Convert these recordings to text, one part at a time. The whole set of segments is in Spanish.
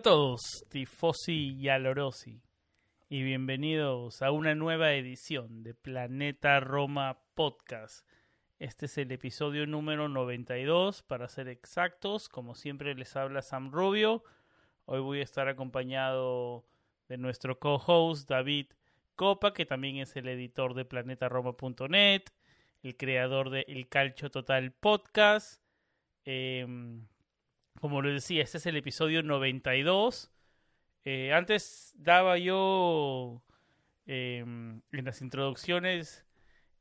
A todos, tifosi y alorosi, y bienvenidos a una nueva edición de Planeta Roma Podcast. Este es el episodio número 92, para ser exactos. Como siempre les habla Sam Rubio. Hoy voy a estar acompañado de nuestro co-host David Copa, que también es el editor de planetaroma.net, el creador de El Calcio Total Podcast. Em, como les decía, este es el episodio 92. Eh, antes daba yo em, en las introducciones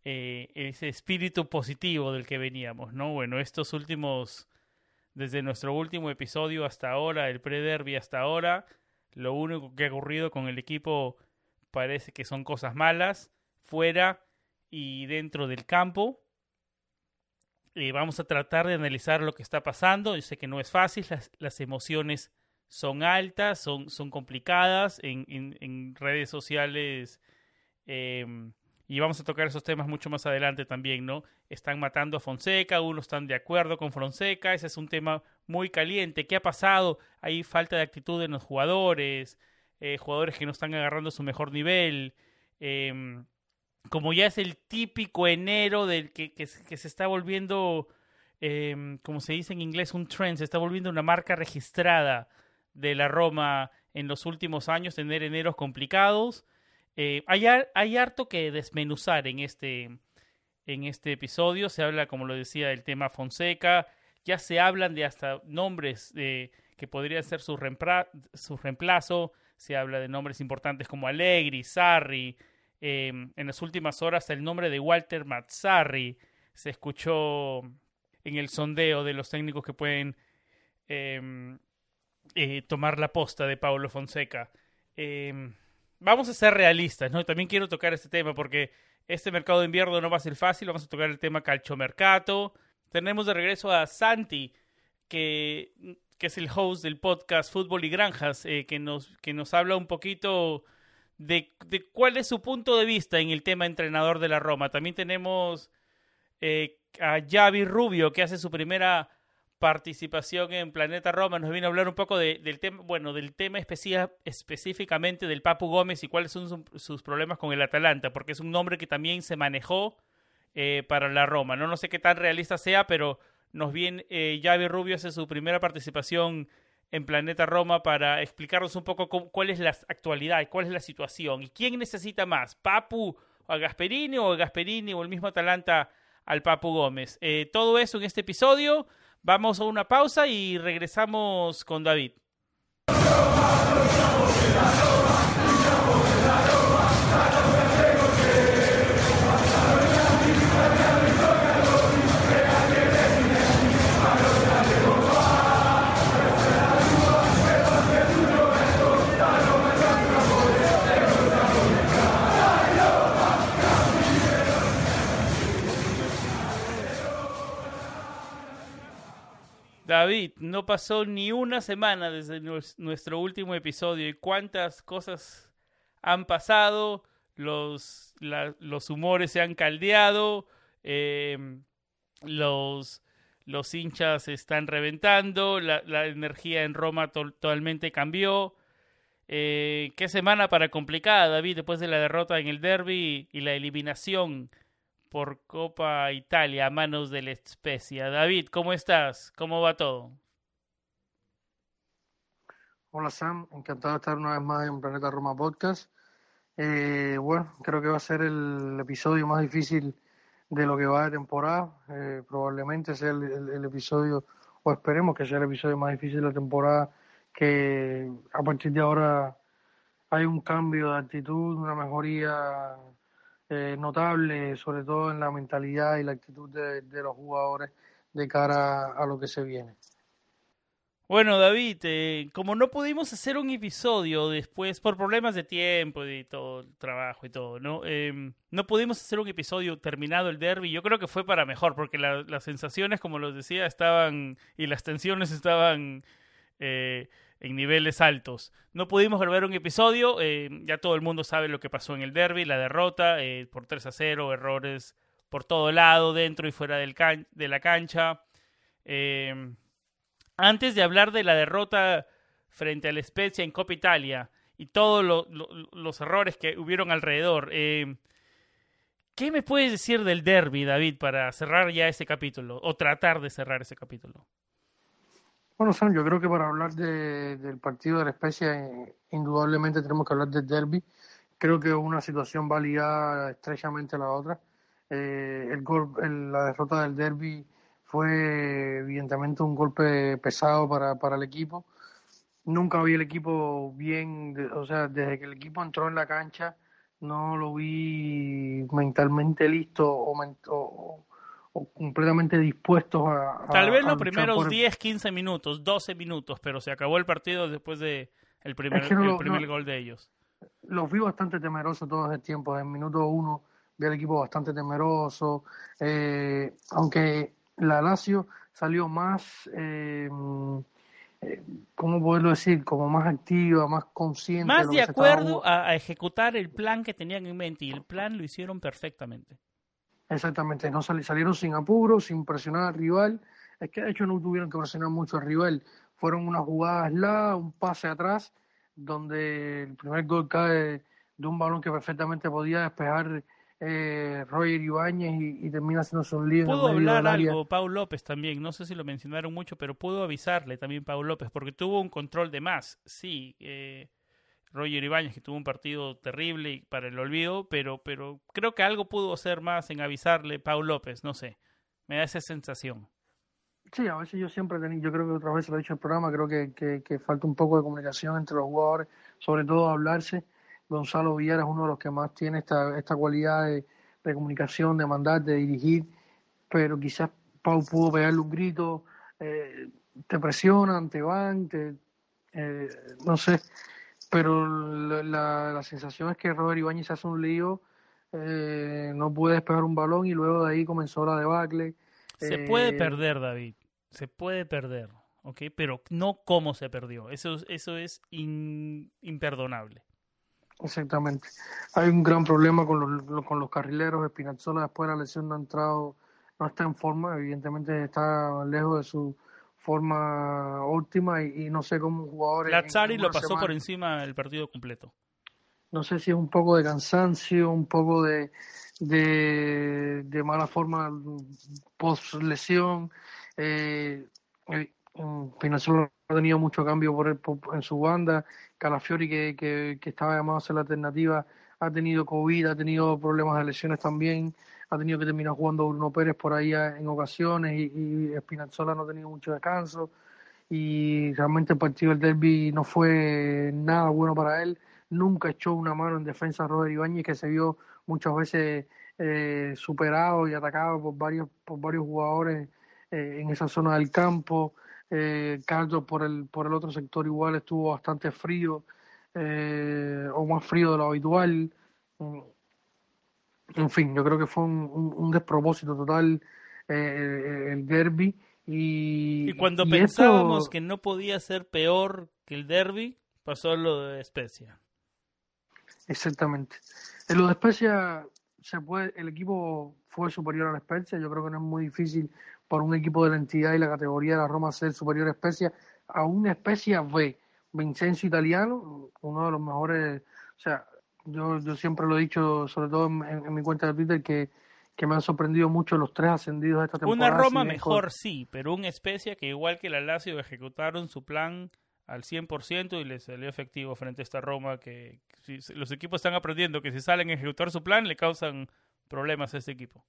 eh, ese espíritu positivo del que veníamos, ¿no? Bueno, estos últimos, desde nuestro último episodio hasta ahora, el pre-derby hasta ahora, lo único que ha ocurrido con el equipo parece que son cosas malas, fuera y dentro del campo. Eh, vamos a tratar de analizar lo que está pasando. Yo sé que no es fácil, las, emociones son altas, son, son complicadas en, en, en redes sociales. Eh, y vamos a tocar esos temas mucho más adelante también, ¿no? Están matando a Fonseca, unos están de acuerdo con Fonseca, ese es un tema muy caliente. ¿Qué ha pasado? Hay falta de actitud en los jugadores, eh, jugadores que no están agarrando su mejor nivel. Eh, como ya es el típico enero del que, que, se está volviendo, eh, como se dice en inglés, un trend, se está volviendo una marca registrada de la Roma en los últimos años, tener eneros complicados. Eh, hay, hay, harto que desmenuzar en este, en este episodio. Se habla, como lo decía, del tema Fonseca. Ya se hablan de hasta nombres eh, que podrían ser su reemplazo. Se habla de nombres importantes como Allegri, Sarri, eh, en las últimas horas el nombre de Walter Mazzarri se escuchó en el sondeo de los técnicos que pueden eh, eh, tomar la posta de Paulo Fonseca. vamos a ser realistas, ¿no? También quiero tocar este tema porque este mercado de invierno no va a ser fácil. Vamos a tocar el tema calchomercato. Tenemos de regreso a Santi, que, que es el host del podcast Fútbol y Granjas, que, nos, que nos habla un poquito de, de, cuál es su punto de vista en el tema entrenador de la Roma. También tenemos eh, a Javi Rubio, que hace su primera participación en Planeta Roma. Nos viene a hablar un poco de, del tema, bueno, del tema específicamente del Papu Gómez y cuáles son su, sus problemas con el Atalanta, porque es un nombre que también se manejó eh, para la Roma. No, no sé qué tan realista sea, pero nos viene eh, Javi Rubio hace su primera participación en Planeta Roma para explicarnos un poco cuál es la actualidad, cuál es la situación y quién necesita más, Papu o Gasperini o Gasperini o el mismo Atalanta al Papu Gómez. Eh, todo eso en este episodio. Vamos a una pausa y regresamos con David. David, no pasó ni una semana desde nuestro último episodio y cuántas cosas han pasado, los, los humores se han caldeado, eh, los, los hinchas se están reventando, la, la energía en Roma to totalmente cambió. Eh, qué semana para complicada, David, después de la derrota en el derby y la eliminación por Copa Italia a manos de la Especia. David, ¿cómo estás? ¿Cómo va todo? Hola Sam, encantado de estar una vez más en Planeta Roma Podcast. Eh, bueno, creo que va a ser el episodio más difícil de lo que va de temporada. Eh, probablemente sea el, episodio, o esperemos que sea el episodio más difícil de la temporada, que a partir de ahora hay un cambio de actitud, una mejoría eh, notable, sobre todo en la mentalidad y la actitud de, los jugadores de cara a lo que se viene. Bueno, David, eh, como no pudimos hacer un episodio después, por problemas de tiempo y todo el trabajo y todo, ¿no? Em, no pudimos hacer un episodio terminado el derby. Yo creo que fue para mejor, porque las sensaciones, como los decía, estaban y las tensiones estaban eh, en niveles altos. No pudimos grabar un episodio, em, ya todo el mundo sabe lo que pasó en el derby, la derrota eh, por 3 a 0, errores por todo lado, dentro y fuera del de la cancha. Eh, antes de hablar de la derrota frente al Spezia en Copa Italia y todos los errores que hubieron alrededor, eh, ¿qué me puedes decir del derby, David, para cerrar ya ese capítulo o tratar de cerrar ese capítulo? Bueno, Sam, yo creo que para hablar del partido de la Spezia, eh, indudablemente tenemos que hablar del derby. Creo que una situación va ligada estrechamente a la otra. Eh, el gol, la derrota del derby fue evidentemente un golpe pesado para, para el equipo. Nunca vi el equipo bien, o sea, desde que el equipo entró en la cancha, no lo vi mentalmente listo o, completamente dispuesto a... Tal vez los primeros 10, 15 minutos, 12 minutos, pero se acabó el partido después de el primer, el primer gol de ellos. Los vi bastante temerosos todo ese tiempo. En minuto uno vi al equipo bastante temeroso. Eh, aunque la Lazio salió más, eh, eh, ¿cómo poderlo decir? Como más activa, más consciente. Más de, acuerdo a, ejecutar el plan que tenían en mente y el plan lo hicieron perfectamente. Exactamente, no salieron sin apuro, sin presionar al rival. Es que de hecho no tuvieron que presionar mucho al rival. Fueron unas jugadas la, un pase atrás, donde el primer gol cae de un balón que perfectamente podía despejar eh, Roger Ibáñez y, termina haciendo un lío. Pudo hablar algo Paul López también, no sé si lo mencionaron mucho, pero pudo avisarle también Paul López, porque tuvo un control de más. Sí, eh, Roger Ibáñez que tuvo un partido terrible para el olvido, pero, pero creo que algo pudo hacer más en avisarle Paul López, no sé, me da esa sensación. Sí, a veces yo siempre yo creo que otra vez lo he dicho en el programa, creo que, que falta un poco de comunicación entre los jugadores, sobre todo hablarse Gonzalo Villar es uno de los que más tiene esta, esta cualidad de, comunicación, de mandar, de dirigir, pero quizás Pau pudo pegarle un grito, eh, te presionan, te van, te, eh, no sé, pero la, la, sensación es que Robert Ibáñez hace un lío, eh, no puede despegar un balón y luego de ahí comenzó la debacle. Se puede perder, David, se puede perder, ¿ok? Pero no cómo se perdió, eso, eso es imperdonable. Exactamente. Hay un gran problema con los, con los carrileros. Espinazzola después de la lesión no ha entrado, no está en forma. Evidentemente está lejos de su forma óptima y, no sé cómo un jugador... Lazzari lo pasó por encima del partido completo. No sé si es un poco de cansancio, un poco de, de, mala forma post lesión. Eh, eh ha tenido mucho cambio por, en su banda. Calafiori, que, que, estaba llamado a ser la alternativa, ha tenido COVID, ha tenido problemas de lesiones también, ha tenido que terminar jugando Bruno Pérez por ahí en ocasiones y, y Espinazzola no ha tenido mucho descanso y realmente el partido del derby no fue nada bueno para él. Nunca echó una mano en defensa a Robert Ibáñez, que se vio muchas veces eh, superado y atacado por varios, por varios jugadores eh, en esa zona del campo. Eh, Carlos por el, por el otro sector igual estuvo bastante frío eh, o más frío de lo habitual. En fin, yo creo que fue un, despropósito total eh, el derby. Y, y cuando pensábamos que no podía ser peor que el derby, pasó lo de Especia. Exactamente. En lo de Especia, se puede, el equipo fue superior a la Especia. Yo creo que no es muy difícil por un equipo de la entidad y la categoría de la Roma ser superior a Especia a una especie B. Vincenzo Italiano, uno de los mejores, o sea, yo, yo siempre lo he dicho, sobre todo en, mi cuenta de Twitter, que, que, me han sorprendido mucho los tres ascendidos de esta temporada. Una Roma mejor, sí, pero un Especia que igual que la Lazio ejecutaron su plan al 100% y les salió efectivo frente a esta Roma que si, los equipos están aprendiendo que si salen a ejecutar su plan le causan problemas a este equipo.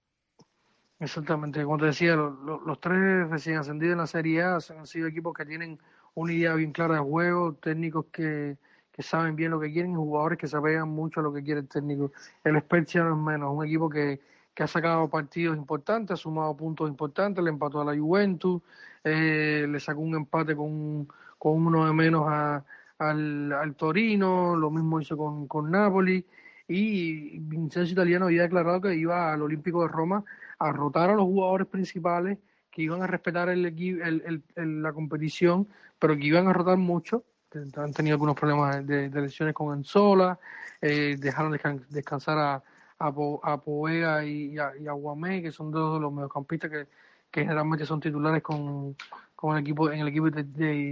Exactamente, como te decía, los tres recién ascendidos en la Serie A han sido equipos que tienen una idea bien clara de juego, técnicos que, saben bien lo que quieren y jugadores que se apegan mucho a lo que quiere el técnico. El Spezia no es menos, un equipo que, que ha sacado partidos importantes, ha sumado puntos importantes, le empató a la Juventus, eh, le sacó un empate con, con uno de menos a, al, al, Torino, lo mismo hizo con, con Napoli y Vincenzo Italiano había declarado que iba al Olímpico de Roma a rotar a los jugadores principales que iban a respetar el, el, el, la competición, pero que iban a rotar mucho han tenido algunos problemas de, lesiones con Enzola, eh, dejaron descansar a, a, Poega y, a, Guamé, que son dos de los mediocampistas que, que generalmente son titulares con, con el equipo, en el equipo de,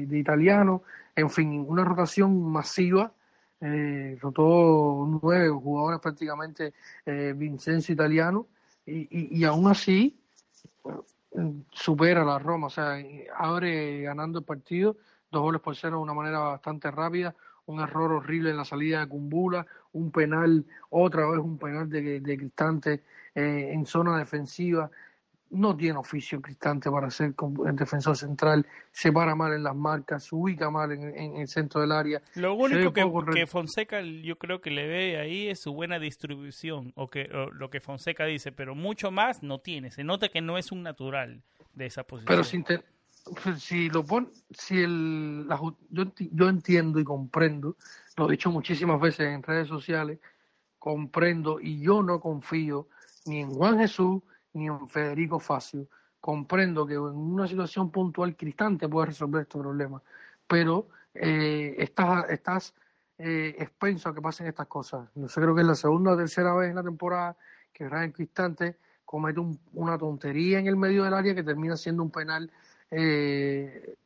de, italiano. En fin, una rotación masiva. Eh, rotó nueve jugadores prácticamente eh, Vincenzo italiano y, y, y aún así supera a la Roma, o sea, abre ganando el partido dos goles por cero de una manera bastante rápida, un error horrible en la salida de Cumbula, un penal, otra vez un penal de, de Cristante eh, en zona defensiva. No tiene oficio Cristante para ser el defensor central, se para mal en las marcas, se ubica mal en, el centro del área. Lo único que, Fonseca yo creo que le ve ahí es su buena distribución, o, que, lo que Fonseca dice, pero mucho más no tiene. Se nota que no es un natural de esa posición. Pero sin, si lo pon, si el, yo, yo entiendo y comprendo, lo he dicho muchísimas veces en redes sociales, comprendo y yo no confío ni en Juan Jesús ni en Federico Facio. Comprendo que en una situación puntual Cristante puede resolver este problema, pero eh, estás, estás eh, expenso a que pasen estas cosas. No sé, creo que es la segunda o tercera vez en la temporada que Brian Cristante comete una tontería en el medio del área que termina siendo un penal eh,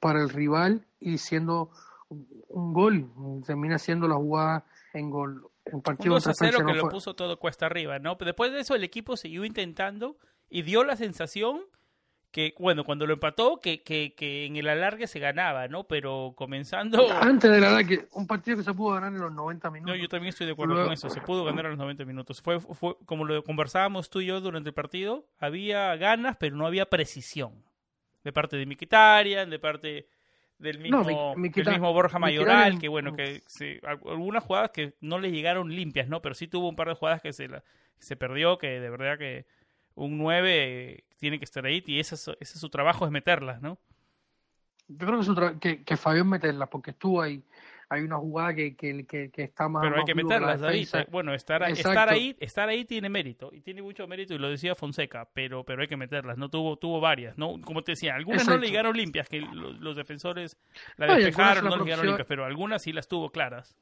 para el rival y siendo un gol, termina siendo la jugada en gol. Partido un 2 a 0 que lo puso todo cuesta arriba, ¿no? Pero después de eso el equipo siguió intentando y dio la sensación que, bueno, cuando lo empató, que, que, que en el alargue se ganaba, ¿no? Pero comenzando... Antes del alargue, un partido que se pudo ganar en los 90 minutos. No, yo también estoy de acuerdo con eso, se pudo ganar en los 90 minutos. Fue, fue como lo conversábamos tú y yo durante el partido, había ganas, pero no había precisión de parte de Miquitarian, de parte del mismo, mismo Borja Mayoral, que bueno, que algunas jugadas que no le llegaron limpias, ¿no? Pero sí tuvo un par de jugadas que se, se perdió, que de verdad que un 9 tiene que estar ahí y ese, ese es su trabajo es meterlas, ¿no? Yo creo que, que, que en meterlas porque estuvo ahí hay una jugada que, que, que, está más. Pero hay que meterlas, David. Bueno, estar, estar, ahí, estar ahí tiene mérito, y tiene mucho mérito, y lo decía Fonseca, pero, pero hay que meterlas. No tuvo, tuvo varias, ¿no? Como te decía, algunas no le llegaron limpias, que los, defensores la despejaron, no, le llegaron limpias, pero algunas sí las tuvo claras.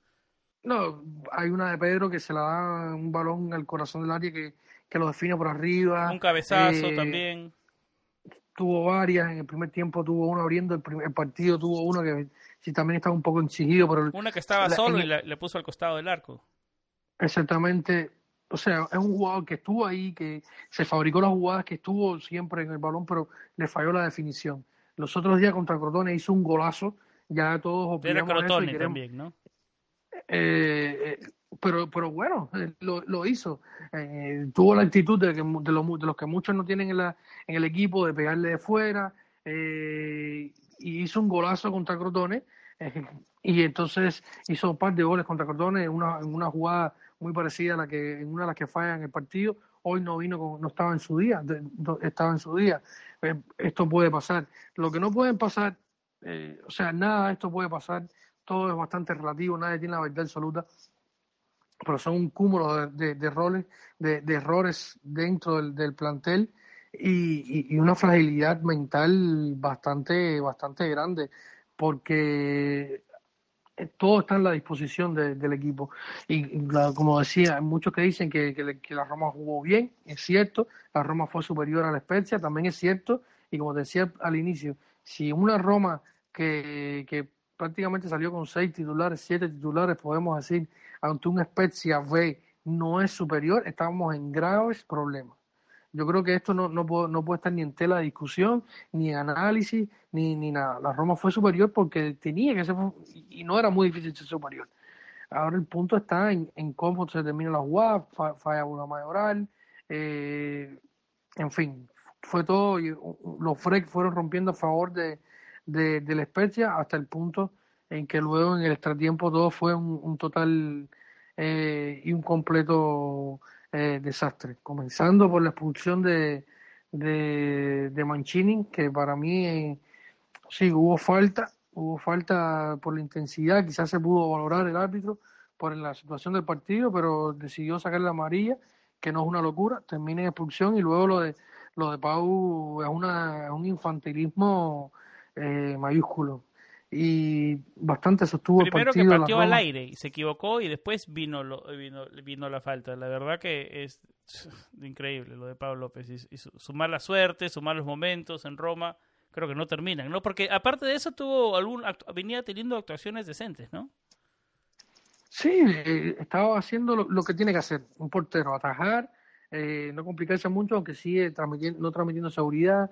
No, hay una de Pedro que se la da un balón al corazón del área que, que lo define por arriba. Un cabezazo eh, también. Tuvo varias, en el primer tiempo tuvo uno abriendo el, primer, partido, tuvo uno que sí también estaba un poco exigido. Pero Una que estaba solo y le puso al costado del arco. Exactamente. O sea, es un jugador que estuvo ahí, que se fabricó las jugadas, que estuvo siempre en el balón, pero le falló la definición. Los otros días contra Crotone hizo un golazo, ya todos Era Crotone también, ¿no? Eh, eh, pero, pero bueno, eh, lo, lo hizo. tuvo la actitud de, que, de, los, de los que muchos no tienen en, la, en el equipo de pegarle de fuera y hizo un golazo contra Crotone y entonces hizo un par de goles contra Crotone en una, en una jugada muy parecida a la que en una de las que falla en el partido. Hoy no vino, no estaba en su día, estaba en su día. Eh, esto puede pasar. Lo que no puede pasar, eh, o sea, nada de esto puede pasar. Todo es bastante relativo, nadie tiene la verdad absoluta. Pero son un cúmulo de, de, roles, de, errores dentro del, del plantel y, y, una fragilidad mental bastante, bastante grande porque eh, todo está en la disposición del equipo. Y como decía, hay muchos que dicen que, que, la Roma jugó bien, es cierto, la Roma fue superior a la Spezia, también es cierto, y como decía al inicio, si una Roma que, que prácticamente salió con seis titulares, siete titulares, podemos decir, ante un Spezia B no es superior, estamos en graves problemas. Yo creo que esto no, no, puede, no puede estar ni en tela de discusión, ni en análisis, ni, ni nada. La Roma fue superior porque tenía que ser, y no era muy difícil ser superior. Ahora el punto está en, en cómo se termina la jugada, falla una mayoral, eh, en fin, fue todo, y los Freck fueron rompiendo a favor de, de, de la Spezia hasta el punto en que luego en el extratiempo todo fue un, total eh, y un completo eh, desastre, comenzando por la expulsión de, de, de Mancini, que para mí eh, sí hubo falta, hubo falta por la intensidad, quizás se pudo valorar el árbitro por la situación del partido, pero decidió sacar la amarilla, que no es una locura, termina en expulsión y luego lo de lo de Pau es, una, un infantilismo eh, mayúsculo y bastante sostuvo Primero el partido. que partió al aire y se equivocó y después vino, lo, vino, vino la falta. La verdad que es increíble lo de Pablo López y, su, mala suerte, sus malos momentos en Roma, creo que no terminan, ¿no? Porque aparte de eso tuvo algún venía teniendo actuaciones decentes, ¿no? Sí, eh, estaba haciendo lo, que tiene que hacer un portero, atajar, eh, no complicarse mucho, aunque sigue transmitiendo, no transmitiendo seguridad,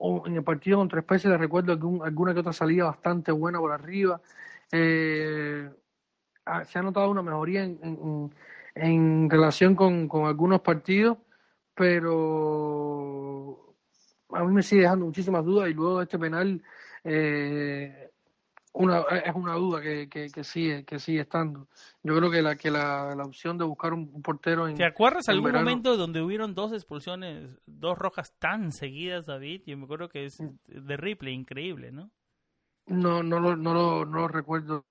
en el partido contra Especia les recuerdo que alguna que otra salida bastante buena por arriba. Eh, ah, se ha notado una mejoría en, en, relación con, con, algunos partidos, pero a mí me sigue dejando muchísimas dudas y luego este penal eh, una, es una duda que, que, sigue que sigue estando. Yo creo que la que la, la opción de buscar un, portero en ¿Te acuerdas algún momento donde hubieron dos expulsiones, dos rojas tan seguidas, David? Yo me acuerdo que es de Ripley, increíble, ¿no? No, no lo, no lo, no lo recuerdo.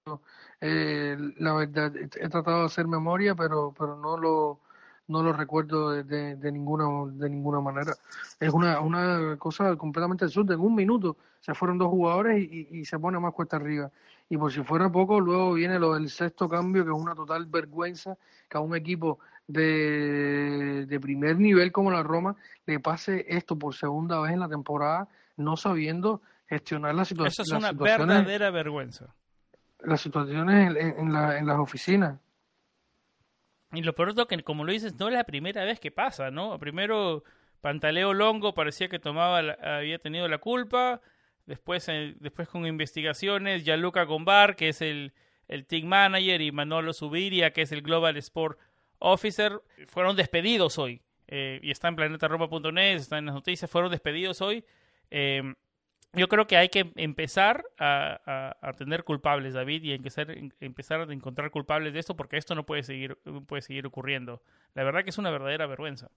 Eh, la verdad, he tratado de hacer memoria, pero, pero no lo, no lo recuerdo de, de, ninguna de ninguna manera. Es una, una cosa completamente absurda. En un minuto se fueron dos jugadores y, y, se pone más cuesta arriba. Y por si fuera poco, luego viene lo del sexto cambio, que es una total vergüenza que a un equipo de, de primer nivel como la Roma le pase esto por segunda vez en la temporada, no sabiendo gestionar la situación. Eso es una verdadera vergüenza. Las situaciones en, en, la, en las oficinas y lo peor es que, como lo dices, no es la primera vez que pasa, ¿no? Primero, Pantaleo Longo parecía que tomaba había tenido la culpa. Después, eh, después con investigaciones, Gianluca Gombar, que es el, el team manager, y Manolo Subiria, que es el Global Sport Officer, fueron despedidos hoy. Eh, y está en planetaroma.net, está en las noticias, fueron despedidos hoy. Eh, yo creo que hay que empezar a, tener culpables, David, y empezar, empezar a encontrar culpables de esto, porque esto no puede seguir, puede seguir ocurriendo. La verdad que es una verdadera vergüenza.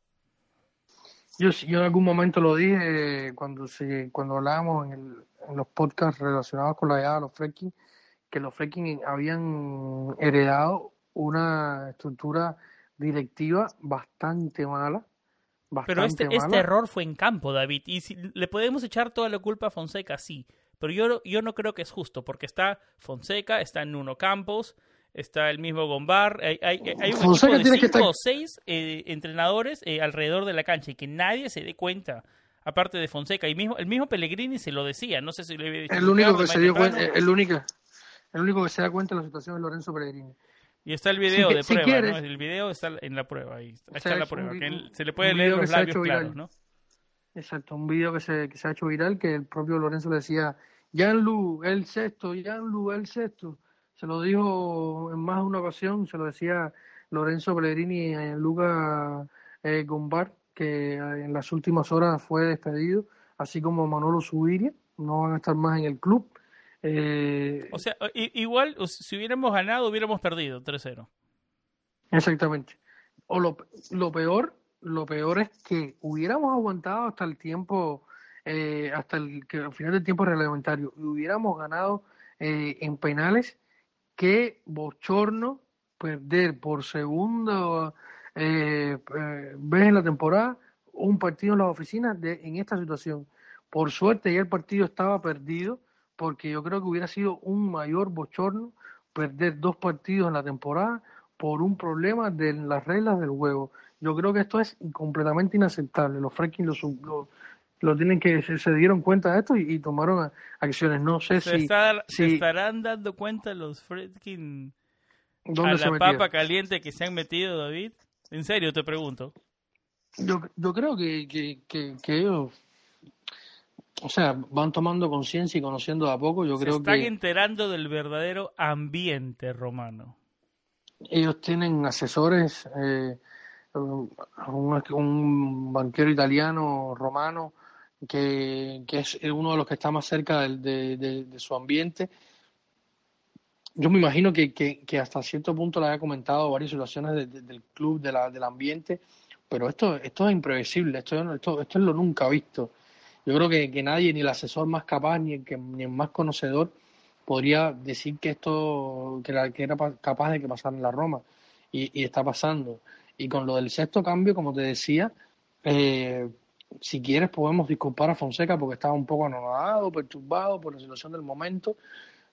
Yo, yo en algún momento lo dije cuando se, cuando hablábamos en, los podcasts relacionados con la llegada de los fracking, que los fracking habían heredado una estructura directiva bastante mala pero este, este error fue en campo, David. Y si le podemos echar toda la culpa a Fonseca, sí. Pero yo, yo no creo que es justo, porque está Fonseca, está Nuno Campos, está el mismo Gombar. Hay, hay, hay un equipo de cinco o seis eh, entrenadores eh, alrededor de la cancha y que nadie se dé cuenta. Aparte de Fonseca, y mismo, el mismo Pellegrini se lo decía, no sé si le había dicho. El único que se dio cuenta, el único, el único que se da cuenta de la situación es Lorenzo Pellegrini. Y está el video de prueba, ¿no? El video está en la prueba, ahí está la prueba, se le puede leer los labios claros, ¿no? Exacto, un video que se, que se ha hecho viral que el propio Lorenzo le decía, Lu, el sexto, Lu, el sexto. Se lo dijo en más de una ocasión, se lo decía Lorenzo Pellegrini en Luca eh, Gombar, que en las últimas horas fue despedido, así como Manolo Subiria, no van a estar más en el club. Eh, o sea, igual si hubiéramos ganado, hubiéramos perdido 3-0. Exactamente. O lo, lo, peor, lo peor es que hubiéramos aguantado hasta el tiempo, eh, hasta el, que, al final del tiempo reglamentario, y hubiéramos ganado eh, en penales, que bochorno perder por segunda vez en la temporada un partido en las oficinas de, en esta situación. Por suerte ya el partido estaba perdido porque yo creo que hubiera sido un mayor bochorno perder dos partidos en la temporada por un problema de las reglas del juego. Yo creo que esto es completamente inaceptable. Los Franklin lo, lo, tienen que se, dieron cuenta de esto y, tomaron acciones. No sé si, se estarán dando cuenta los Franklin a la papa caliente que se han metido, David. En serio te pregunto. Yo, yo creo que, que, que ellos o sea, van tomando conciencia y conociendo a poco, yo creo que... Están enterando del verdadero ambiente romano. Ellos tienen asesores, eh, un, banquero italiano, romano, que, es uno de los que está más cerca de, su ambiente. Yo me imagino que, que, hasta cierto punto le haya comentado varias situaciones del club, de la, del ambiente, pero esto, esto es imprevisible, esto, esto, esto es lo nunca visto. Yo creo que, que nadie, ni el asesor más capaz, ni el, que, ni el más conocedor, podría decir que esto que, era, que era capaz de que pasara en la Roma. Y, y, está pasando. Y con lo del sexto cambio, como te decía, eh, si quieres podemos disculpar a Fonseca porque estaba un poco anonadado, perturbado por la situación del momento,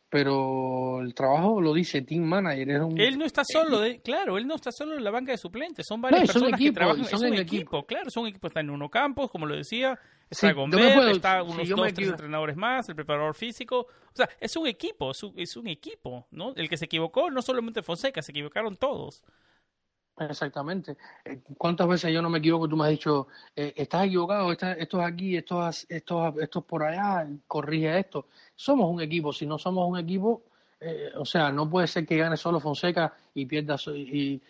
pero el trabajo lo dice Team Manager. Él no está solo, eh, claro, él no está solo en la banca de suplentes, son varias personas que trabajan, son es un equipo, claro, son equipos, está en uno campos, como lo decía, está sí, está unos dos, tres entrenadores más, el preparador físico, o sea, es un equipo, es un, es un equipo, ¿no? El que se equivocó no solamente Fonseca, se equivocaron todos. Exactamente. Eh, ¿Cuántas veces yo no me equivoco? Tú me has dicho, eh, estás equivocado, esto es aquí, esto es, esto, esto es por allá, corrige esto. Somos un equipo, si no somos un equipo, eh, o sea, no puede ser que gane solo Fonseca y pierda y,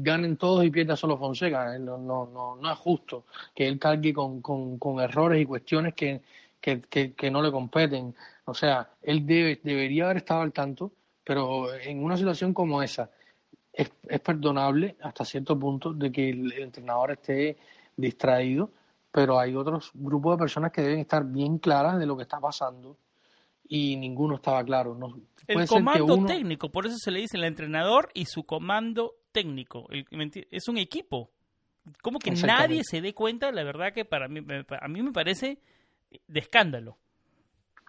ganen todos y pierda solo Fonseca. No, no, no, no es justo que él cargue con, con, con errores y cuestiones que, que, que, que no le competen. O sea, él debe, debería haber estado al tanto, pero en una situación como esa, es, perdonable hasta cierto punto de que el entrenador esté distraído, pero hay otros grupos de personas que deben estar bien claras de lo que está pasando y ninguno estaba claro. No, el comando técnico, por eso se le dice el entrenador y su comando técnico. es un equipo. Como que nadie se dé cuenta, la verdad que para mí, a mí me parece de escándalo.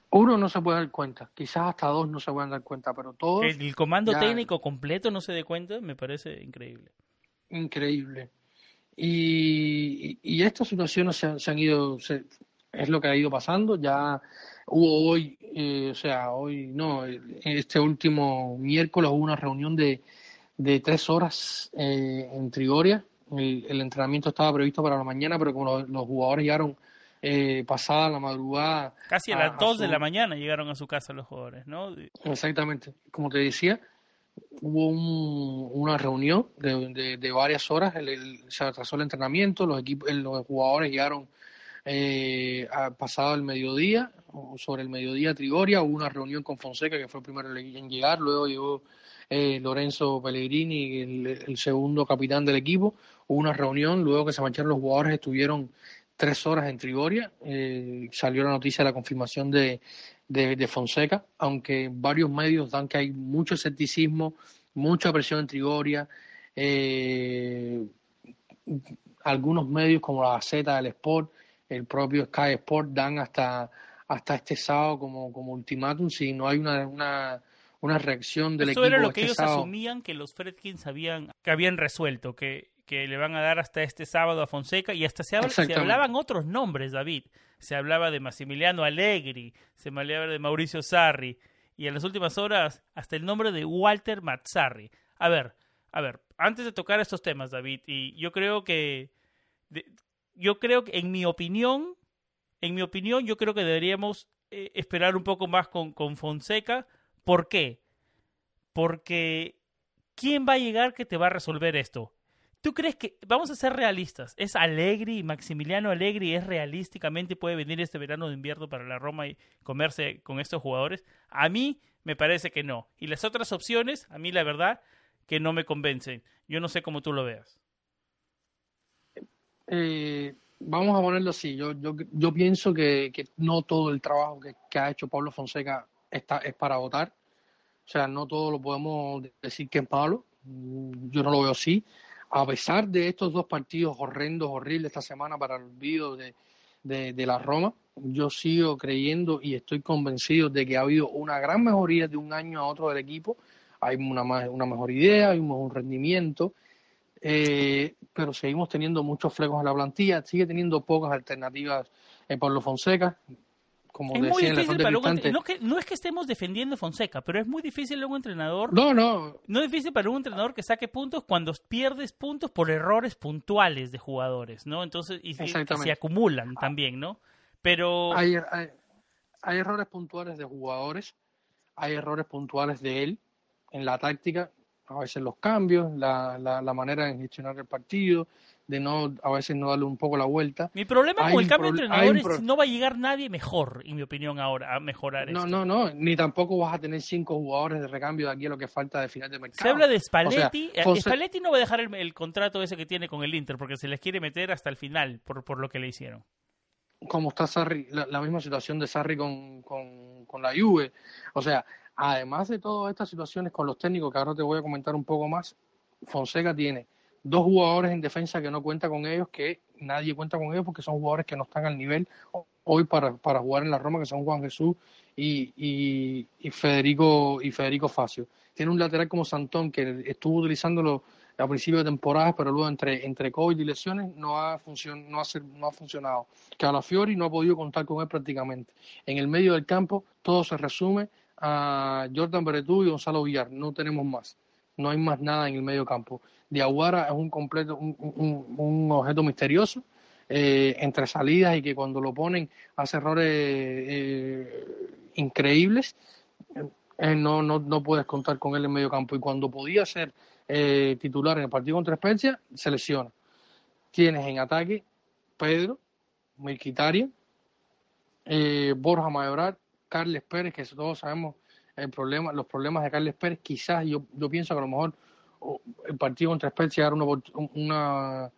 Uno no se puede dar cuenta, quizás hasta dos no se pueden dar cuenta, pero todos... El comando técnico completo no se dé cuenta, me parece increíble. Increíble. Y, y estas situaciones se han, ido, es lo que ha ido pasando, ya hubo hoy, eh, o sea, hoy no, este último miércoles hubo una reunión de, de tres horas eh, en Trigoria, el, entrenamiento estaba previsto para la mañana, pero como los jugadores llegaron eh, pasada la madrugada. Casi a, las 2 de la mañana llegaron a su casa los jugadores, ¿no? Exactamente. Como te decía, hubo una reunión de, varias horas, se atrasó el entrenamiento, los, equipos, los jugadores llegaron eh, pasado el mediodía, sobre el mediodía Trigoria, hubo una reunión con Fonseca, que fue el primero en llegar, luego llegó eh, Lorenzo Pellegrini, el, segundo capitán del equipo, hubo una reunión, luego que se marcharon los jugadores, estuvieron tres horas en Trigoria. Eh, salió la noticia de la confirmación de, de, Fonseca, aunque varios medios dan que hay mucho escepticismo, mucha presión en Trigoria. Eh, algunos medios como la Z del Sport, el propio Sky Sport dan hasta hasta este sábado como, como ultimátum si no hay una, una, una reacción del Eso era lo que este ellos asumían que los Fredkins habían, que habían resuelto, que que le van a dar hasta este sábado a Fonseca y hasta se, hablaban otros nombres, David. Se hablaba de Massimiliano Allegri, se hablaba de Mauricio Sarri y en las últimas horas hasta el nombre de Walter Mazzarri. A ver, a ver, antes de tocar estos temas, David, y yo creo que yo creo que en mi opinión, en mi opinión, yo creo que deberíamos eh, esperar un poco más con, con Fonseca. ¿Por qué? Porque ¿quién va a llegar que te va a resolver esto? ¿Tú crees que, vamos a ser realistas, es Allegri, Maximiliano Allegri es realísticamente puede venir este verano de invierno para la Roma y comerse con estos jugadores? A mí me parece que no. Y las otras opciones, a mí la verdad, que no me convencen. Yo no sé cómo tú lo veas. Eh, vamos a ponerlo así. Yo, yo, yo pienso que, que, no todo el trabajo que, que, ha hecho Pablo Fonseca está, es para votar. O sea, no todo lo podemos decir que es malo. Yo no lo veo así a pesar de estos dos partidos horrendos, horribles esta semana para el olvido de, de, la Roma, yo sigo creyendo y estoy convencido de que ha habido una gran mejoría de un año a otro del equipo. Hay una, una mejor idea, hay un mejor rendimiento, eh, pero seguimos teniendo muchos flecos en la plantilla, sigue teniendo pocas alternativas en Pablo Fonseca es muy difícil para no, que, no es que estemos defendiendo Fonseca, pero es muy difícil un entrenador. No, no. No es difícil para un entrenador que saque puntos cuando pierdes puntos por errores puntuales de jugadores, ¿no? Entonces, y, se acumulan también, ¿no? Pero. Hay, hay, errores puntuales de jugadores, hay errores puntuales de él en la táctica. A veces los cambios, la, la, la manera de gestionar el partido, de no a veces no darle un poco la vuelta. Mi problema con el cambio de entrenadores no va a llegar nadie mejor, en mi opinión, ahora a mejorar no, esto. No, no, ni tampoco vas a tener cinco jugadores de recambio de aquí a lo que falta de final de mercado. Se habla de Spalletti. Eh, Spalletti no va a dejar el, contrato ese que tiene con el Inter porque se les quiere meter hasta el final por, por lo que le hicieron. Como está Sarri, la, misma situación de Sarri con, con, con la Juve. O sea, además de todas estas situaciones con los técnicos, que ahora te voy a comentar un poco más, Fonseca tiene dos jugadores en defensa que no cuenta con ellos, que nadie cuenta con ellos porque son jugadores que no están al nivel hoy para, para jugar en la Roma, que son Juan Jesús y, y, Federico y Federico Facio. Tiene un lateral como Santón que estuvo utilizándolo a principio de temporada, pero luego entre, entre COVID y lesiones no ha, funcion, no, ha, no ha funcionado. Calafiori no ha podido contar con él prácticamente. En el medio del campo todo se resume a Jordan Beretú y Gonzalo Villar, no tenemos más no hay más nada en el medio campo. Diaguara es un completo, un, objeto misterioso eh, entre salidas y que cuando lo ponen hace errores eh, increíbles. Eh, no, no, no puedes contar con él en medio campo y cuando podía ser titular en el partido contra Especia, se lesiona. Tienes en ataque Pedro, Milquitaria, Borja Mayoral, Carles Pérez, que todos sabemos el problema, los problemas de Carles Pérez, quizás yo, yo pienso que a lo mejor el partido contra Spezia era una, una,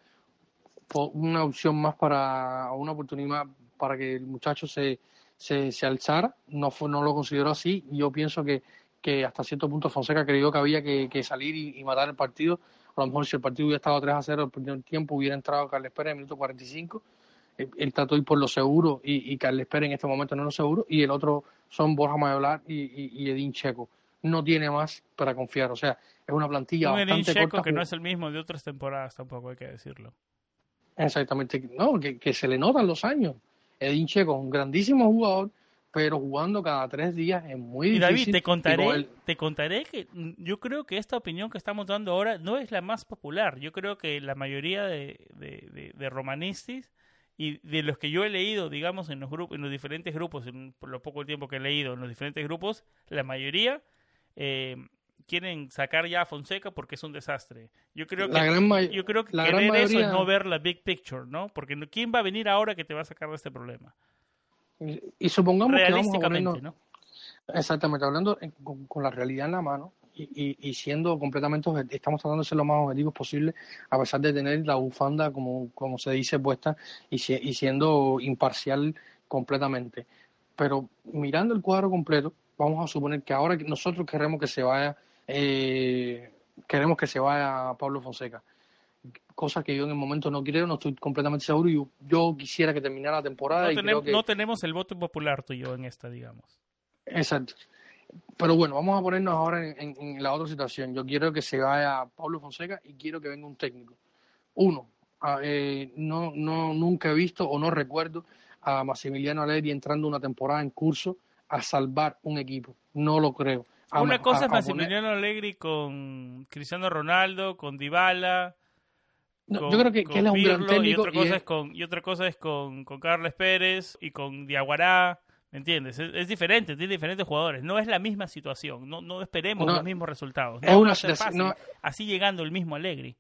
una opción más para, una oportunidad para que el muchacho se, se, se alzara, no, fue, no lo consideró así, yo pienso que, que hasta cierto punto Fonseca creyó que había que, salir y, matar el partido, a lo mejor si el partido hubiera estado 3 a 0 el primer tiempo hubiera entrado Carles Pérez en el minuto 45 él, trató de ir por lo seguro y, y Carles Pérez en este momento no es lo seguro y el otro son Borja Mayolar y, y, Edín Checo. No tiene más para confiar, o sea, es una plantilla un bastante Edín Checo que no es el mismo de otras temporadas tampoco hay que decirlo. Exactamente, no, que, que se le notan los años. Edín Checo es un grandísimo jugador, pero jugando cada tres días es muy difícil. Y David, te contaré, te contaré que yo creo que esta opinión que estamos dando ahora no es la más popular. Yo creo que la mayoría de, de, de, de romanistas y de los que yo he leído, digamos, en los grupos, en los diferentes grupos, en por lo poco tiempo que he leído en los diferentes grupos, la mayoría eh, quieren sacar ya a Fonseca porque es un desastre. Yo creo que, yo creo que querer eso es no ver la big picture, ¿no? Porque ¿quién va a venir ahora que te va a sacar de este problema? Y, supongamos que vamos a ¿no? Exactamente, hablando con, la realidad en la mano, y, siendo completamente estamos tratando de ser lo más objetivos posible, a pesar de tener la bufanda, como, como se dice, puesta y, siendo imparcial completamente. Pero mirando el cuadro completo, vamos a suponer que ahora nosotros queremos que se vaya, eh, queremos que se vaya Pablo Fonseca. Cosa que yo en el momento no quiero, no estoy completamente seguro. Yo, yo quisiera que terminara la temporada. No, tenemos, no tenemos el voto popular tuyo en esta, digamos. Exacto. Pero bueno, vamos a ponernos ahora en, la otra situación. Yo quiero que se vaya Pablo Fonseca y quiero que venga un técnico. Uno, eh, no, no, nunca he visto o no recuerdo a Massimiliano Allegri entrando una temporada en curso a salvar un equipo. No lo creo. una cosa es Massimiliano Allegri con Cristiano Ronaldo, con Dybala. yo creo que, él es un gran técnico. Y otra cosa es, con, y otra cosa es con, con Carles Pérez y con Diaguará ¿Me entiendes? Es, diferente, tiene diferentes jugadores. No es la misma situación. No, no esperemos los mismos resultados. No es una situación, así llegando el mismo Alegre.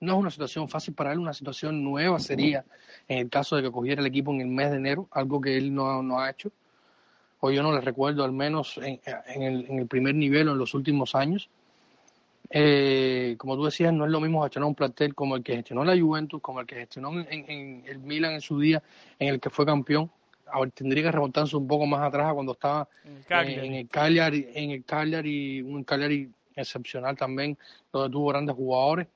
No es una situación fácil para él, una situación nueva sería en el caso de que cogiera el equipo en el mes de enero, algo que él no, no ha hecho. O yo no le recuerdo, al menos en, el, en el, primer nivel o en los últimos años. Eh, como tú decías, no es lo mismo gestionar un plantel como el que gestionó la Juventus, como el que gestionó en, en el Milan en su día, en el que fue campeón tendría que remontarse un poco más atrás cuando estaba en el Cagliari, en el Cagliari, un Cagliari excepcional también, donde tuvo grandes jugadores.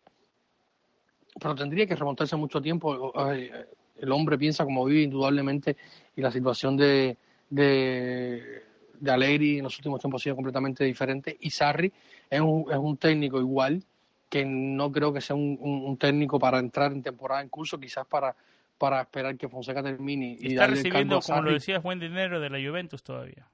Pero tendría que remontarse mucho tiempo. El hombre piensa como vive indudablemente y la situación de, de, de Allegri en los últimos tiempos ha sido completamente diferente. Y Sarri es un, es un técnico igual que no creo que sea un, un técnico para entrar en temporada en curso, quizás para para esperar que Fonseca termine. Y está recibiendo, como lo decías, buen dinero de la Juventus todavía.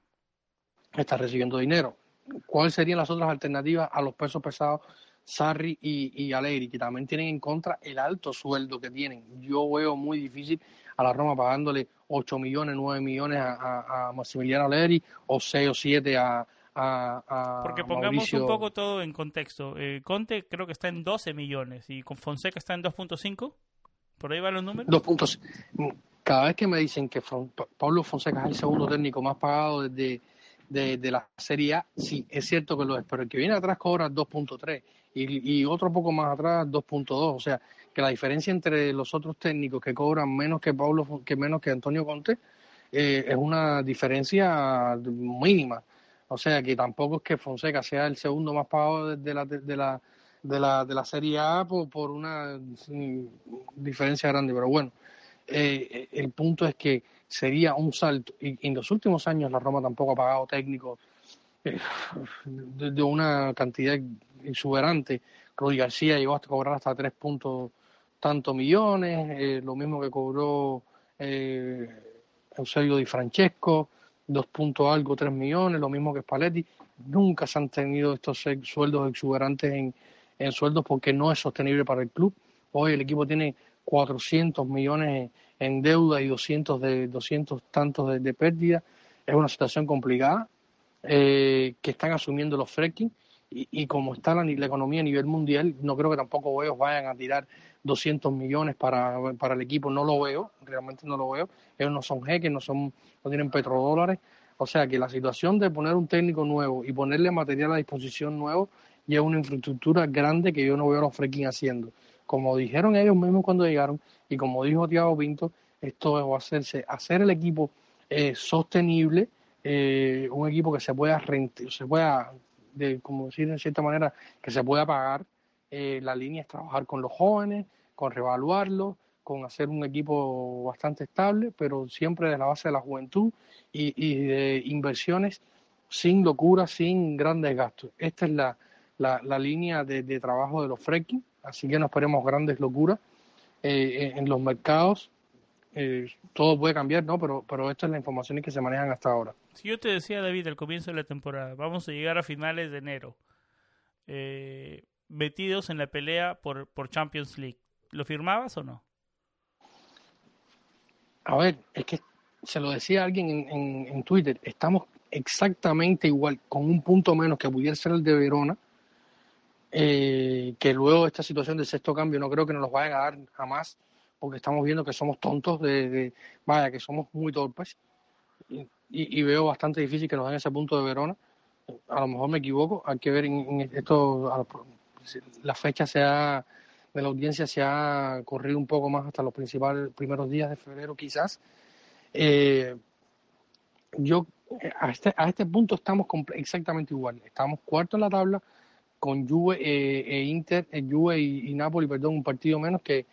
Está recibiendo dinero. ¿Cuáles serían las otras alternativas a los pesos pesados Sarri y, y Allegri, que también tienen en contra el alto sueldo que tienen? Yo veo muy difícil a la Roma pagándole 8 millones, 9 millones a, a, Massimiliano Allegri o 6 o 7 a, a, Porque pongamos un poco todo en contexto. Eh, Conte creo que está en 12 millones y con Fonseca está en 2.5. ¿Por ahí van los números? Puntos. Cada vez que me dicen que Pablo Fonseca es el segundo técnico más pagado desde de, la Serie A, sí, es cierto que lo es, pero el que viene atrás cobra 2.3 y, y otro poco más atrás 2.2, o sea, que la diferencia entre los otros técnicos que cobran menos que Pablo, que menos que Antonio Conte, eh, es una diferencia mínima. O sea, que tampoco es que Fonseca sea el segundo más pagado de la, de la, de la, de la Serie A por, una diferencia grande, pero bueno, eh, el punto es que sería un salto. Y, en los últimos años la Roma tampoco ha pagado técnicos eh, de, una cantidad exuberante. Rudy García llegó hasta cobrar hasta tres puntos tantos millones, eh, lo mismo que cobró eh, Eusebio Di Francesco, dos puntos algo, tres millones, lo mismo que Spalletti. Nunca se han tenido estos sueldos exuberantes en, en sueldos porque no es sostenible para el club. Hoy el equipo tiene 400 millones en deuda y 200 de 200 tantos de, pérdida. Es una situación complicada eh, que están asumiendo los fracking y, y, como está la, la, economía a nivel mundial, no creo que tampoco ellos vayan a tirar 200 millones para, para el equipo. No lo veo, realmente no lo veo. Ellos no son jeques, no, son, no tienen petrodólares. O sea que la situación de poner un técnico nuevo y ponerle material a disposición nuevo lleva una infraestructura grande que yo no veo a los fracking haciendo como dijeron ellos mismos cuando llegaron y como dijo Tiago Pinto, esto va a hacerse, hacer el equipo eh, sostenible, eh, un equipo que se pueda se pueda, de, como decir en cierta manera, que se pueda pagar. Eh, la línea es trabajar con los jóvenes, con revaluarlos, con hacer un equipo bastante estable, pero siempre de la base de la juventud y, y de inversiones sin locura, sin grandes gastos. Esta es la, la, la línea de, de, trabajo de los fracking así que no esperemos grandes locuras eh, en los mercados. Eh, todo puede cambiar, ¿no? Pero, pero esta es la información que se manejan hasta ahora. Si yo te decía, David, al comienzo de la temporada, vamos a llegar a finales de enero, eh, metidos en la pelea por, por Champions League, ¿lo firmabas o no? A ver, es que se lo decía alguien en, en Twitter, estamos exactamente igual, con un punto menos que pudiera ser el de Verona, eh, que luego esta situación del sexto cambio no creo que nos los vayan a dar jamás, porque estamos viendo que somos tontos, de, vaya, que somos muy torpes, y, veo bastante difícil que nos den ese punto de Verona. A lo mejor me equivoco, hay que ver en, esto, la fecha se ha, de la audiencia se ha corrido un poco más hasta los principales primeros días de febrero quizás. Eh, yo a este, a este punto estamos exactamente igual, estamos cuarto en la tabla, con Juve eh, e Inter, eh, Juve y, Napoli, perdón, un partido menos que,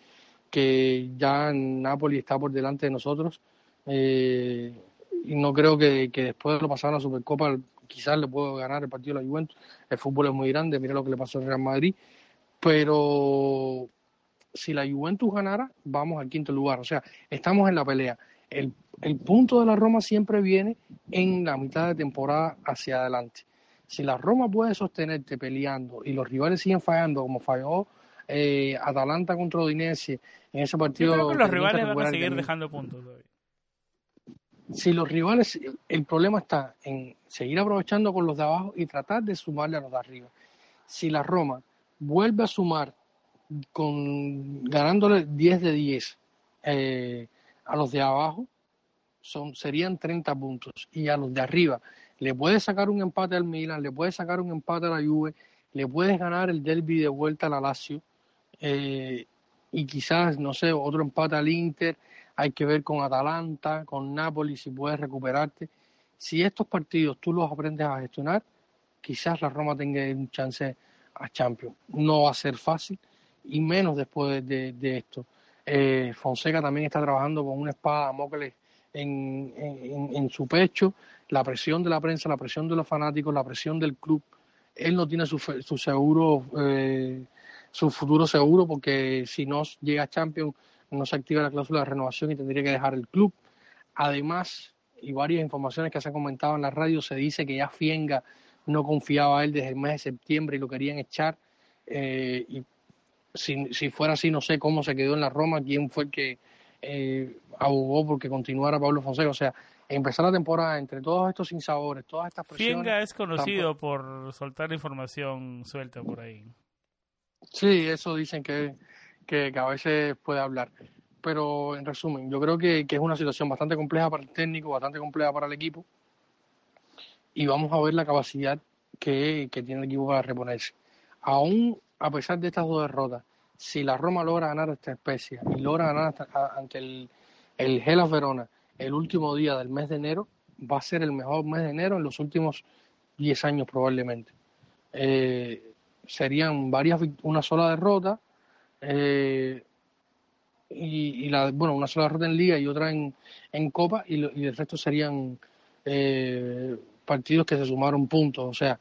que ya Napoli está por delante de nosotros. Eh, y no creo que, después de lo pasado a la Supercopa quizás le puedo ganar el partido a la Juventus. El fútbol es muy grande, mira lo que le pasó al Real Madrid. Pero si la Juventus ganara, vamos al quinto lugar. O sea, estamos en la pelea. El, el punto de la Roma siempre viene en la mitad de temporada hacia adelante si la Roma puede sostenerte peleando y los rivales siguen fallando como falló eh, Atalanta contra Udinese en ese partido. Yo creo que los rivales van a seguir dejando puntos. Si los rivales, el problema está en seguir aprovechando con los de abajo y tratar de sumarle a los de arriba. Si la Roma vuelve a sumar con ganándole 10 de 10 eh, a los de abajo, son, serían 30 puntos. Y a los de arriba le puedes sacar un empate al Milan, le puedes sacar un empate a la Juve, le puedes ganar el derby de vuelta a la Lazio eh, y quizás, no sé, otro empate al Inter, hay que ver con Atalanta, con Napoli, si puedes recuperarte. Si estos partidos tú los aprendes a gestionar, quizás la Roma tenga un chance a Champions. No va a ser fácil, y menos después de, esto. Eh, Fonseca también está trabajando con una espada de Mócles en, en, su pecho, la presión de la prensa, la presión de los fanáticos, la presión del club. Él no tiene su, su seguro, eh, su futuro seguro, porque si no llega a Champions no se activa la cláusula de renovación y tendría que dejar el club. Además, y varias informaciones que se han comentado en la radio, se dice que ya Fienga no confiaba a él desde el mes de septiembre y lo querían echar. Eh, y si, si fuera así, no sé cómo se quedó en la Roma, quién fue el que eh, abogó porque continuara Pablo Fonseca. O sea, empezar la temporada entre todos estos sinsabores, todas estas presiones. Fienga es conocido por soltar información suelta por ahí. Sí, eso dicen que, que, a veces puede hablar. Pero en resumen, yo creo que, que, es una situación bastante compleja para el técnico, bastante compleja para el equipo. Y vamos a ver la capacidad que, que tiene el equipo para reponerse. Aún a pesar de estas dos derrotas, si la Roma logra ganar esta especie y logra ganar ante el, el Gelas Verona el último día del mes de enero, va a ser el mejor mes de enero en los últimos 10 años probablemente. Eh, serían varias, una sola derrota eh, y, la, bueno, una sola derrota en liga y otra en, en copa y, y el resto serían eh, partidos que se sumaron puntos. O sea,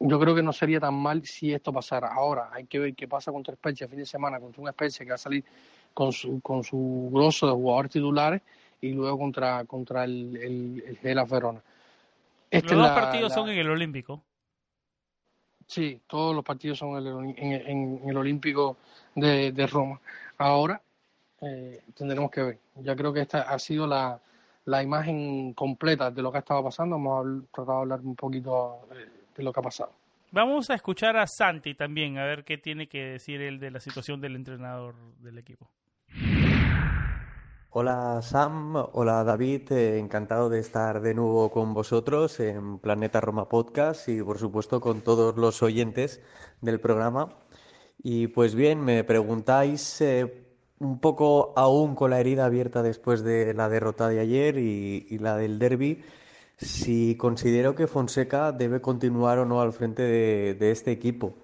yo creo que no sería tan mal si esto pasara. Ahora hay que ver qué pasa contra Spezia el fin de semana, contra una especie que va a salir con su, con su grosso de jugadores titulares y luego contra, contra el, el, el Verona. Este los dos partidos son en el Olímpico. Sí, todos los partidos son en el, en, el Olímpico de, de Roma. Ahora eh, tendremos que ver. Ya creo que esta ha sido la, la imagen completa de lo que ha estado pasando. Hemos tratado de hablar un poquito eh, de lo que ha pasado. Vamos a escuchar a Santi también, a ver qué tiene que decir él de la situación del entrenador del equipo. Hola Sam, hola David, eh, encantado de estar de nuevo con vosotros en Planeta Roma Podcast y por supuesto con todos los oyentes del programa. Y pues bien, me preguntáis eh, un poco aún con la herida abierta después de la derrota de ayer y la del derby si considero que Fonseca debe continuar o no al frente de, este equipo.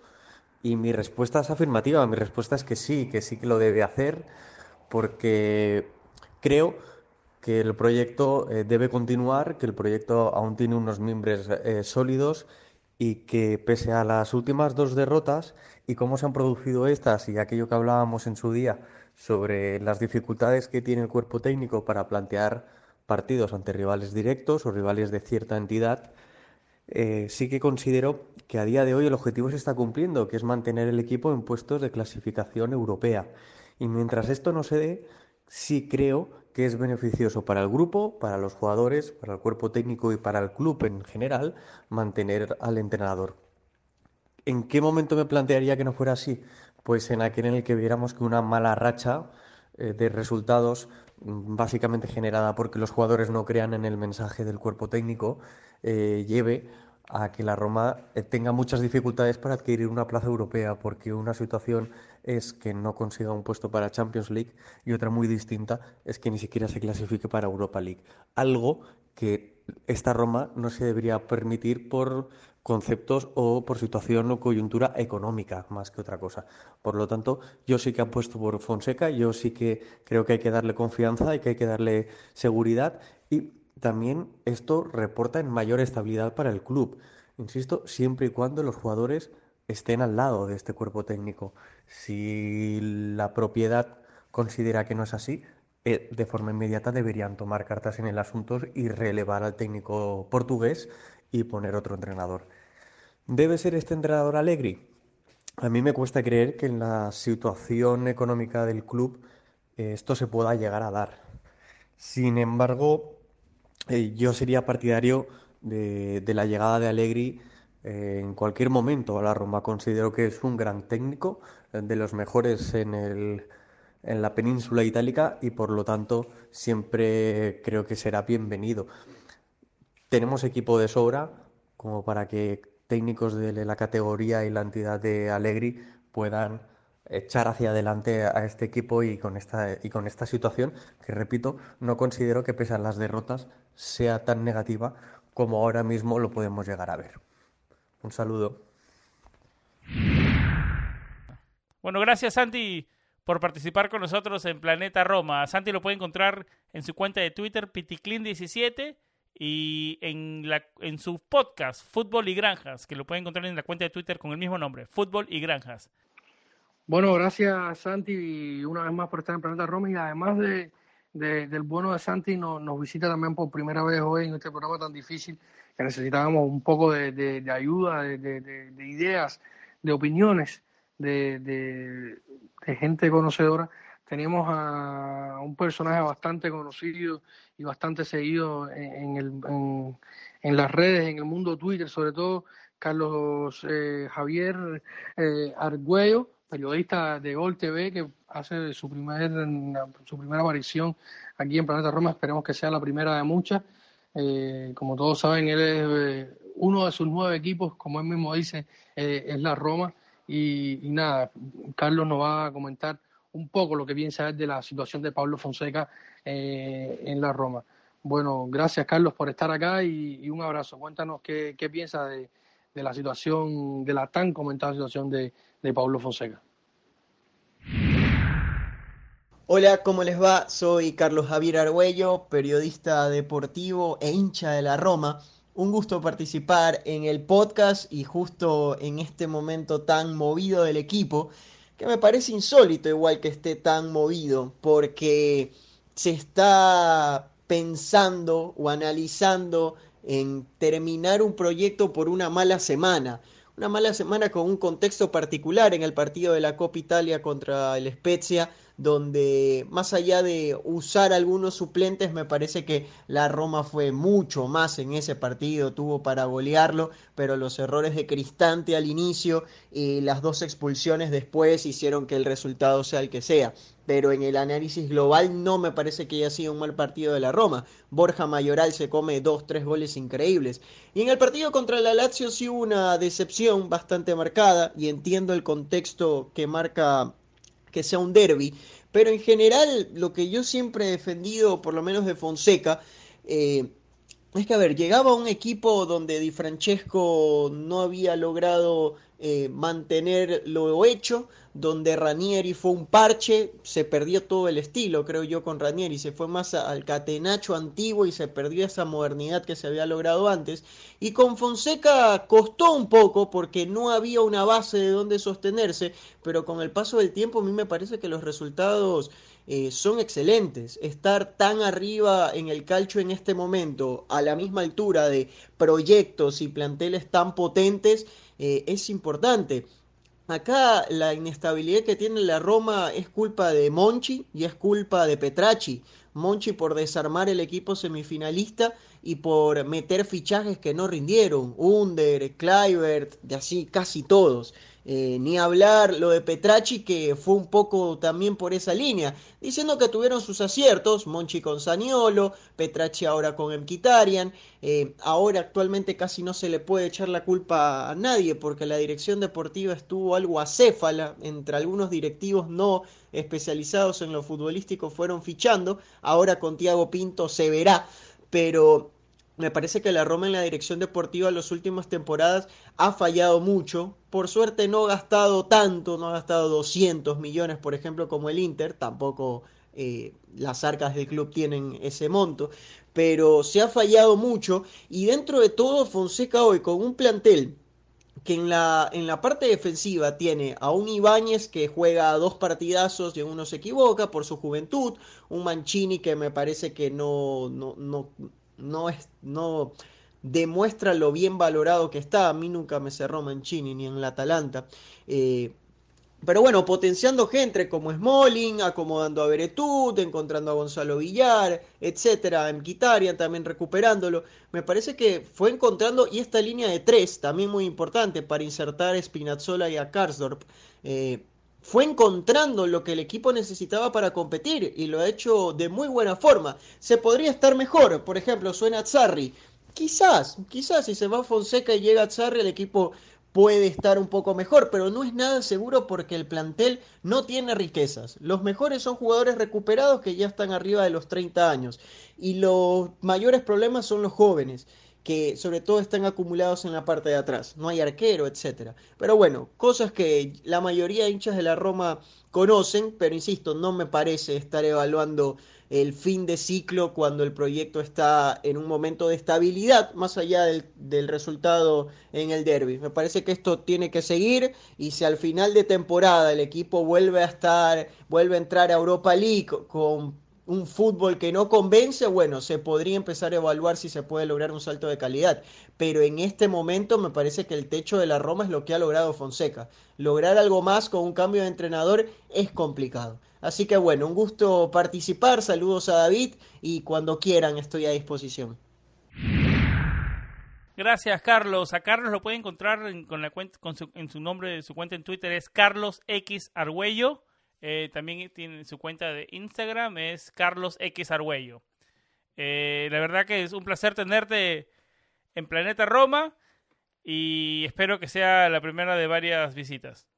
Y mi respuesta es afirmativa, mi respuesta es que sí, que sí que lo debe hacer, porque creo que el proyecto eh, debe continuar, que el proyecto aún tiene unos miembros eh, sólidos y que pese a las últimas dos derrotas y cómo se han producido estas y aquello que hablábamos en su día sobre las dificultades que tiene el cuerpo técnico para plantear partidos ante rivales directos o rivales de cierta entidad, eh, sí que considero que a día de hoy el objetivo se está cumpliendo, que es mantener el equipo en puestos de clasificación europea. Y mientras esto no se dé, sí creo que es beneficioso para el grupo, para los jugadores, para el cuerpo técnico y para el club en general mantener al entrenador. ¿En qué momento me plantearía que no fuera así? Pues en aquel en el que viéramos que una mala racha eh, de resultados básicamente generada porque los jugadores no crean en el mensaje del cuerpo técnico, eh, lleve a que la Roma eh, tenga muchas dificultades para adquirir una plaza europea, porque una situación es que no consiga un puesto para Champions League y otra muy distinta es que ni siquiera se clasifique para Europa League. Algo que esta Roma no se debería permitir por conceptos o por situación o coyuntura económica más que otra cosa. Por lo tanto, yo sí que apuesto por Fonseca, yo sí que creo que hay que darle confianza y que hay que darle seguridad y también esto reporta en mayor estabilidad para el club. Insisto, siempre y cuando los jugadores estén al lado de este cuerpo técnico. Si la propiedad considera que no es así, eh, de forma inmediata deberían tomar cartas en el asunto y relevar al técnico portugués y poner otro entrenador. ¿Debe ser este entrenador Allegri? A mí me cuesta creer que en la situación económica del club eh, esto se pueda llegar a dar. Sin embargo, eh, yo sería partidario de, la llegada de Allegri eh, en cualquier momento a la Roma. Considero que es un gran técnico, de los mejores en, el, en la península itálica y por lo tanto siempre creo que será bienvenido tenemos equipo de sobra como para que técnicos de la categoría y la entidad de Allegri puedan echar hacia adelante a este equipo y con esta y con esta situación que repito no considero que pese a las derrotas sea tan negativa como ahora mismo lo podemos llegar a ver. Un saludo. Bueno, gracias Santi por participar con nosotros en Planeta Roma. Santi lo puede encontrar en su cuenta de Twitter piticlin17 y en, la, en su podcast Fútbol y Granjas, que lo pueden encontrar en la cuenta de Twitter con el mismo nombre, Fútbol y Granjas. Bueno, gracias Santi una vez más por estar en Planeta Roma. Y además de, del bueno de Santi nos, nos, visita también por primera vez hoy en este programa tan difícil que necesitábamos un poco de, de ayuda, de, ideas, de opiniones de, gente conocedora. Tenemos a un personaje bastante conocido y bastante seguido en, el, en, las redes, en el mundo Twitter, sobre todo Carlos eh, Javier eh, Argüello, periodista de Gol TV, que hace su, primer, su primera aparición aquí en Planeta Roma. Esperemos que sea la primera de muchas. Eh, como todos saben, él es eh, uno de sus nueve equipos, como él mismo dice, es la Roma. Y, nada, Carlos nos va a comentar un poco lo que piensa de la situación de Pablo Fonseca eh, en la Roma. Bueno, gracias Carlos por estar acá y, un abrazo. Cuéntanos qué, qué piensas de, la situación, de la tan comentada situación de, de Pablo Fonseca. Hola, ¿cómo les va? Soy Carlos Javier Argüello, periodista deportivo e hincha de la Roma. Un gusto participar en el podcast y justo en este momento tan movido del equipo que me parece insólito igual que esté tan movido, porque se está pensando o analizando en terminar un proyecto por una mala semana. Una mala semana con un contexto particular en el partido de la Copa Italia contra el Spezia, donde más allá de usar algunos suplentes, me parece que la Roma fue mucho más en ese partido, tuvo para golearlo, pero los errores de Cristante al inicio y las dos expulsiones después hicieron que el resultado sea el que sea. Pero en el análisis global no me parece que haya sido un mal partido de la Roma. Borja Mayoral se come dos, tres goles increíbles. Y en el partido contra la Lazio sí hubo una decepción bastante marcada y entiendo el contexto que marca que sea un derby, pero en general lo que yo siempre he defendido, por lo menos de Fonseca, eh, es que, a ver, llegaba un equipo donde Di Francesco no había logrado eh, mantener lo hecho, donde Ranieri fue un parche, se perdió todo el estilo, creo yo, con Ranieri, se fue más al catenacho antiguo y se perdió esa modernidad que se había logrado antes. Y con Fonseca costó un poco porque no había una base de donde sostenerse, pero con el paso del tiempo a mí me parece que los resultados eh, son excelentes. Estar tan arriba en el calcio en este momento, a la misma altura de proyectos y planteles tan potentes, eh, es importante. Acá la inestabilidad que tiene la Roma es culpa de Monchi y es culpa de Petracci. Monchi por desarmar el equipo semifinalista y por meter fichajes que no rindieron. Under, Kluivert, de así casi todos. Eh, ni hablar lo de Petracci, que fue un poco también por esa línea, diciendo que tuvieron sus aciertos, Monchi con Saniolo, Petracci ahora con Emquitarian, eh, ahora actualmente casi no se le puede echar la culpa a nadie porque la dirección deportiva estuvo algo acéfala, entre algunos directivos no especializados en lo futbolístico fueron fichando, ahora con Tiago Pinto se verá, pero me parece que la Roma en la dirección deportiva en las últimas temporadas ha fallado mucho. Por suerte no ha gastado tanto, no ha gastado 200 millones, por ejemplo, como el Inter. Tampoco eh, las arcas del club tienen ese monto. Pero se ha fallado mucho. Y dentro de todo, Fonseca hoy con un plantel que en la, en la parte defensiva tiene a un Ibáñez que juega dos partidazos y en uno se equivoca por su juventud, un Mancini que me parece que no, no, no no es, no demuestra lo bien valorado que está. A mí nunca me cerró Mancini ni en la Atalanta. Eh, pero bueno, potenciando gente como Smalling, acomodando a Beretut, encontrando a Gonzalo Villar, etcétera, en Quitarian también recuperándolo. Me parece que fue encontrando, y esta línea de tres, también muy importante para insertar a Spinazzola y a Karsdorp. Eh, fue encontrando lo que el equipo necesitaba para competir y lo ha hecho de muy buena forma. Se podría estar mejor, por ejemplo, suena Zarri. Quizás, quizás si se va Fonseca y llega Zarri, el equipo puede estar un poco mejor, pero no es nada seguro porque el plantel no tiene riquezas. Los mejores son jugadores recuperados que ya están arriba de los 30 años y los mayores problemas son los jóvenes que sobre todo están acumulados en la parte de atrás. No hay arquero, etcétera. Pero bueno, cosas que la mayoría de hinchas de la Roma conocen, pero insisto, no me parece estar evaluando el fin de ciclo cuando el proyecto está en un momento de estabilidad, más allá del, del resultado en el derby. Me parece que esto tiene que seguir y si al final de temporada el equipo vuelve a estar, vuelve a entrar a Europa League con un fútbol que no convence, bueno, se podría empezar a evaluar si se puede lograr un salto de calidad. Pero en este momento me parece que el techo de la Roma es lo que ha logrado Fonseca. Lograr algo más con un cambio de entrenador es complicado. Así que bueno, un gusto participar. Saludos a David y cuando quieran estoy a disposición. Gracias, Carlos. A Carlos lo puede encontrar en, con su, en su su cuenta en Twitter es Carlos X Argüello. Eh, también tiene su cuenta de Instagram, es Carlos X Argüello. Eh, la verdad que es un placer tenerte en Planeta Roma y espero que sea la primera de varias visitas.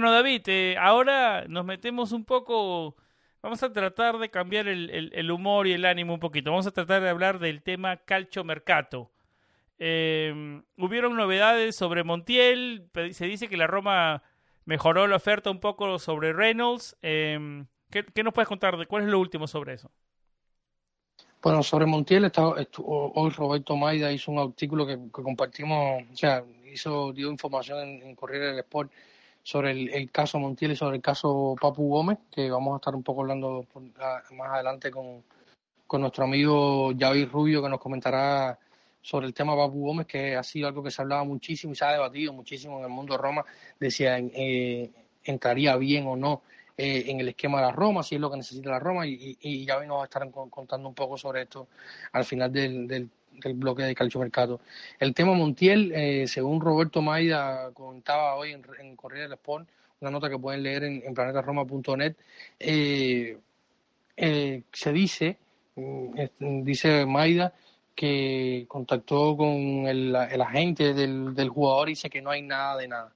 Bueno, David, eh, ahora nos metemos un poco, vamos a tratar de cambiar el, humor y el ánimo un poquito. Vamos a tratar de hablar del tema calcio mercato. Eh, hubieron novedades sobre Montiel, se dice que la Roma mejoró la oferta un poco sobre Reynolds. Eh, ¿qué, nos puedes contar? de ¿Cuál es lo último sobre eso? Bueno, sobre Montiel, hoy Roberto Maida hizo un artículo que, compartimos, o sea, hizo, dio información en, en Corriere del Sport sobre el, caso Montiel y sobre el caso Papu Gómez, que vamos a estar un poco hablando más adelante con, con nuestro amigo Javi Rubio, que nos comentará sobre el tema Papu Gómez, que ha sido algo que se ha hablado muchísimo y se ha debatido muchísimo en el mundo de Roma, decía eh, entraría bien o no eh, en el esquema de la Roma, si es lo que necesita la Roma, y, y, Javi nos va a estar contando un poco sobre esto al final del, del, del bloque de Calcio Mercato. El tema Montiel, eh, según Roberto Maida contaba hoy en, en Corriere del Sport, una nota que pueden leer en, planetaroma.net, eh, eh, se dice, mm, dice Maida, que contactó con el, agente del, del, jugador y dice que no hay nada de nada.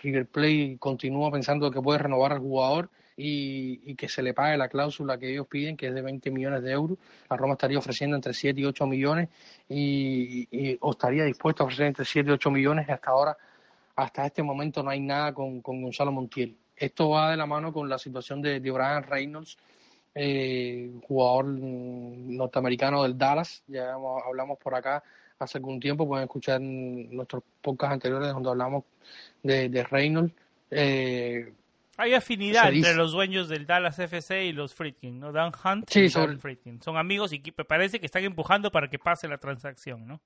River Plate continúa pensando que puede renovar al jugador y, que se le pague la cláusula que ellos piden, que es de 20 millones de euros. La Roma estaría ofreciendo entre 7 y 8 millones y, o estaría dispuesto a ofrecer entre 7 y 8 millones y hasta ahora, hasta este momento no hay nada con, Gonzalo Montiel. Esto va de la mano con la situación de, de Brian Reynolds, eh, jugador norteamericano del Dallas, ya hablamos por acá hace algún tiempo, pueden escuchar nuestros podcasts anteriores donde hablamos de, de Reynolds. Eh, hay afinidad entre los dueños del Dallas FC y los Friedkin, ¿no? Dan Hunt y Dan Friedkin. Son amigos y parece que están empujando para que pase la transacción, ¿no?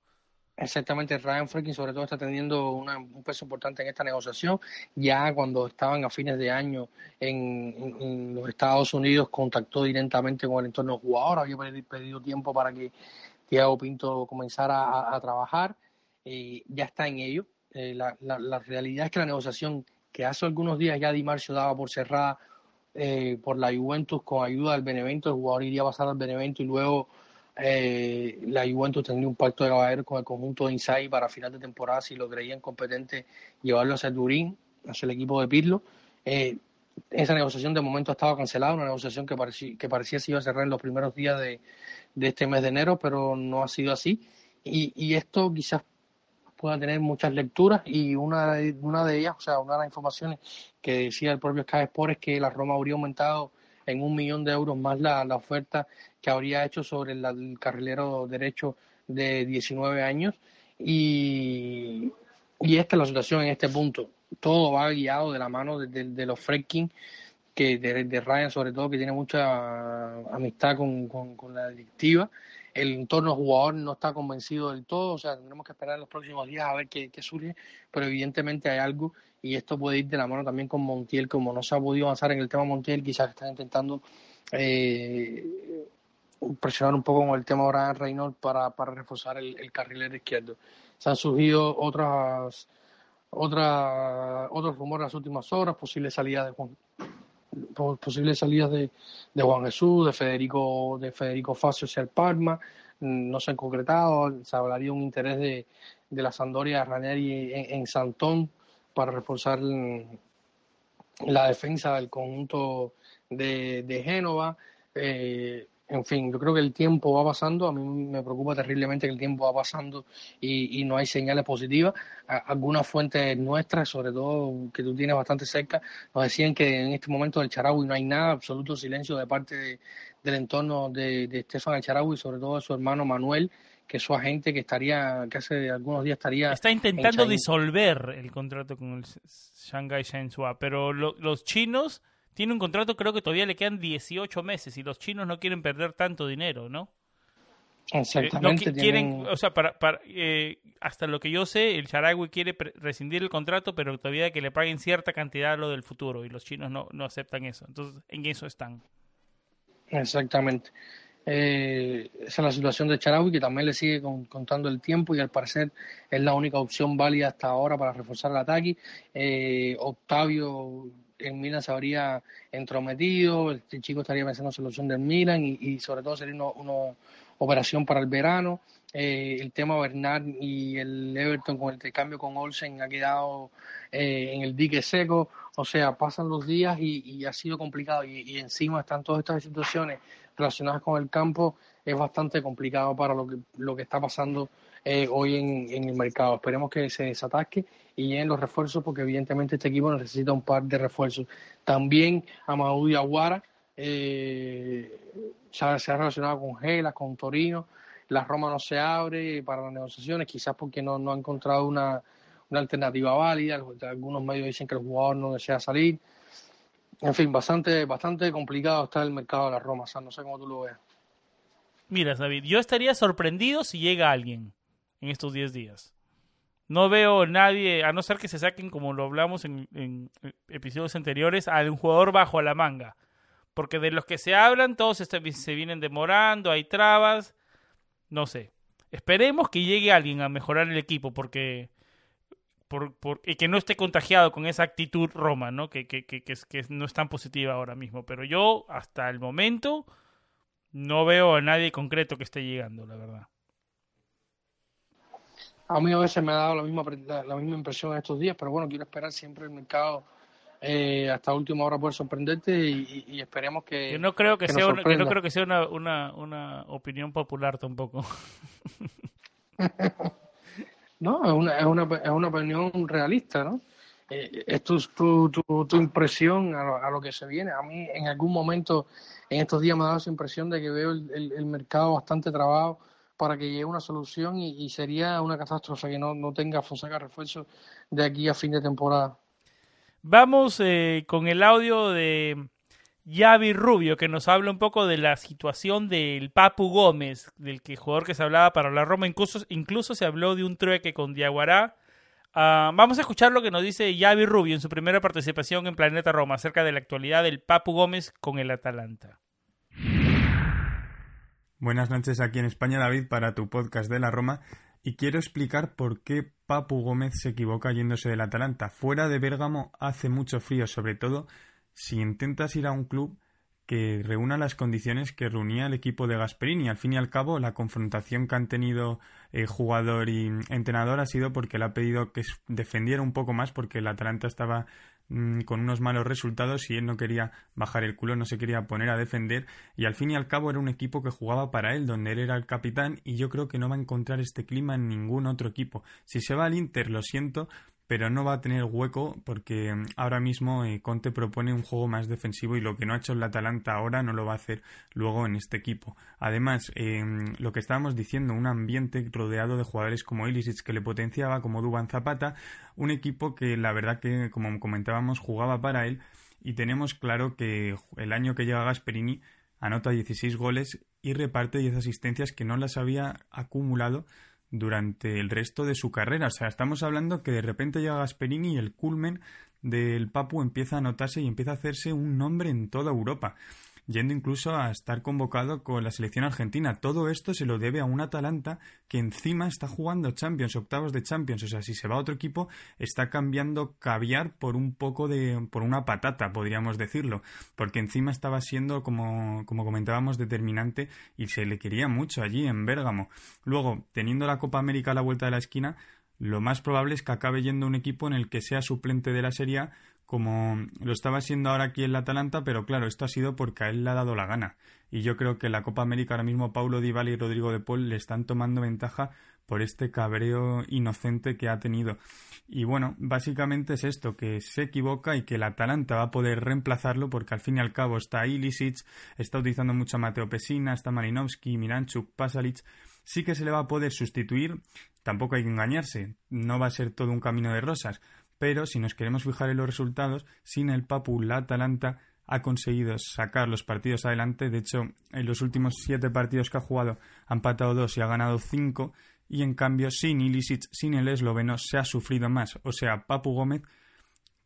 Exactamente, Ryan Friedkin sobre todo está teniendo un peso importante en esta negociación. Ya cuando estaban a fines de año en, los Estados Unidos, contactó directamente con el entorno jugador, había pedido tiempo para que Thiago Pinto comenzara a, trabajar, y ya está en ello. Eh, la, la realidad es que la negociación que hace algunos días ya Di Marcio daba por cerrada eh, por la Juventus con ayuda del Benevento, el jugador iría a pasar al Benevento y luego eh, la Juventus tendría un pacto de caballeros con el conjunto de Insai para final de temporada si lo creían competente llevarlo hacia Turín, hacia el equipo de Pirlo. Eh, esa negociación de momento ha estado cancelada, una negociación que parecía, que parecía se iba a cerrar en los primeros días de, de este mes de enero, pero no ha sido así. Y, y esto quizás pueda tener muchas lecturas y una de, una de ellas, o sea, una de las informaciones que decía el propio Sky Sport es que la Roma habría aumentado en un millón de euros más la, la oferta que habría hecho sobre el, carrilero derecho de 19 años y, y esta es la situación en este punto. Todo va guiado de la mano de, los Fredkin, que de, de, Ryan sobre todo, que tiene mucha amistad con, con, con la directiva el entorno jugador no está convencido del todo, o sea, tendremos que esperar los próximos días a ver qué, surge, pero evidentemente hay algo y esto puede ir de la mano también con Montiel, como no se ha podido avanzar en el tema Montiel, quizás están intentando eh, presionar un poco con el tema de Reynolds para, para reforzar el, el carrilero izquierdo. Se han surgido otras, otras otros rumores en las últimas horas, posibles salidas de Juan, posibles salidas de, de, Juan Jesús, de Federico, de Federico Facio hacia el Parma, mm, no se han concretado, se hablaría un interés de, de la Sandoria de Ranieri en, Santón para reforzar la defensa del conjunto de, de Génova. Eh, en fin, yo creo que el tiempo va pasando, a mí me preocupa terriblemente que el tiempo va pasando y, no hay señales positivas. algunas fuentes nuestras, sobre todo que tú tienes bastante cerca, nos decían que en este momento del Charaui no hay nada, absoluto silencio de parte del entorno de, de Estefan El y sobre todo de su hermano Manuel, que es su agente que estaría, que hace algunos días estaría... Está intentando disolver el contrato con el Shanghai Shenzhou, pero los chinos tiene un contrato, creo que todavía le quedan 18 meses y los chinos no quieren perder tanto dinero, ¿no? Exactamente. Eh, quieren, o sea, para, para eh, hasta lo que yo sé, el Charagui quiere rescindir el contrato, pero todavía que le paguen cierta cantidad a lo del futuro y los chinos no, no aceptan eso. Entonces, en eso están. Exactamente. Eh, esa es la situación de Charagui, que también le sigue contando el tiempo y al parecer es la única opción válida hasta ahora para reforzar el ataque. Octavio en Milan se habría entrometido, el chico estaría pensando en solución del Milan y, sobre todo sería una operación para el verano. Eh, el tema Bernard y el Everton con el intercambio con Olsen ha quedado eh, en el dique seco, o sea, pasan los días y, ha sido complicado y, encima están todas estas situaciones relacionadas con el campo, es bastante complicado para lo que, lo que está pasando eh, hoy en, el mercado. Esperemos que se desatasque y lleguen los refuerzos porque evidentemente este equipo necesita un par de refuerzos. También Amadou Aguara eh, se, ha, relacionado con Gelas, con Torino. La Roma no se abre para las negociaciones, quizás porque no, no ha encontrado una, una alternativa válida. Algunos medios dicen que el jugador no desea salir. En fin, bastante, bastante complicado está el mercado de la Roma, no sé cómo tú lo ves. Mira, David, yo estaría sorprendido si llega alguien en estos 10 días. No veo nadie, a no ser que se saquen, como lo hablamos en, episodios anteriores, a un jugador bajo la manga. Porque de los que se hablan, todos se, vienen demorando, hay trabas. No sé. Esperemos que llegue alguien a mejorar el equipo, porque. Por, y que no esté contagiado con esa actitud Roma, ¿no? Que, que, que, que, no es tan positiva ahora mismo. Pero yo, hasta el momento, no veo a nadie concreto que esté llegando, la verdad. A mí a veces me ha dado la misma, la, misma impresión en estos días, pero bueno, quiero esperar siempre el mercado eh, hasta última hora poder sorprenderte y, esperemos que. Yo no creo que, sea, una, no creo que sea una, una, una opinión popular tampoco. no, es una, es, una, es una opinión realista, ¿no? Eh, es tu, tu, tu, impresión a lo, que se viene. A mí en algún momento en estos días me ha dado esa impresión de que veo el, el mercado bastante trabado para que llegue una solución y, sería una catástrofe que no, no tenga Fonseca refuerzo de aquí a fin de temporada. Vamos eh, con el audio de Yavi Rubio, que nos habla un poco de la situación del Papu Gómez, del que jugador que se hablaba para la Roma, incluso, incluso se habló de un trueque con Diaguará. Ah, vamos a escuchar lo que nos dice Yavi Rubio en su primera participación en Planeta Roma acerca de la actualidad del Papu Gómez con el Atalanta. Buenas noches aquí en España, David, para tu podcast de la Roma. Y quiero explicar por qué Papu Gómez se equivoca yéndose del Atalanta. Fuera de Bérgamo hace mucho frío, sobre todo si intentas ir a un club que reúna las condiciones que reunía el equipo de Gasperini. Al fin y al cabo, la confrontación que han tenido eh, jugador y entrenador ha sido porque le ha pedido que defendiera un poco más porque el Atalanta estaba con unos malos resultados y él no quería bajar el culo, no se quería poner a defender y al fin y al cabo era un equipo que jugaba para él, donde él era el capitán y yo creo que no va a encontrar este clima en ningún otro equipo. Si se va al Inter, lo siento, pero no va a tener hueco porque mm, ahora mismo eh, Conte propone un juego más defensivo y lo que no ha hecho el Atalanta ahora no lo va a hacer luego en este equipo. Además, em, lo que estábamos diciendo, un ambiente rodeado de jugadores como Ilicic que le potenciaba, como Duban Zapata, un equipo que la verdad que, como comentábamos, jugaba para él y tenemos claro que el año que llega Gasperini anota 16 goles y reparte 10 asistencias que no las había acumulado durante el resto de su carrera. O sea, estamos hablando que de repente llega Gasperini y el culmen del Papu empieza a notarse y empieza a hacerse un nombre en toda Europa yendo incluso a estar convocado con la selección argentina. Todo esto se lo debe a un Atalanta que encima está jugando Champions, octavos de Champions. O sea, si se va a otro equipo, está cambiando caviar por un poco de. por una patata, podríamos decirlo. Porque encima estaba siendo, como, como comentábamos, determinante y se le quería mucho allí en Bérgamo. Luego, teniendo la Copa América a la vuelta de la esquina, lo más probable es que acabe yendo un equipo en el que sea suplente de la Serie como lo estaba siendo ahora aquí en la Atalanta, pero claro, esto ha sido porque a él le ha dado la gana. Y yo creo que la Copa América ahora mismo Paulo Di y Rodrigo de Paul le están tomando ventaja por este cabreo inocente que ha tenido. Y bueno, básicamente es esto, que se equivoca y que el Atalanta va a poder reemplazarlo porque al fin y al cabo está Ilisic, está utilizando mucho a Mateo Pesina, está Malinowski, Miranchuk, Pasalic, sí que se le va a poder sustituir, tampoco hay que engañarse, no va a ser todo un camino de rosas, pero si nos queremos fijar en los resultados, sin el Papu la Atalanta ha conseguido sacar los partidos adelante. De hecho, en los últimos siete partidos que ha jugado ha empatado dos y ha ganado cinco. Y en cambio, sin Ilicic, sin el esloveno, se ha sufrido más. O sea, Papu Gómez,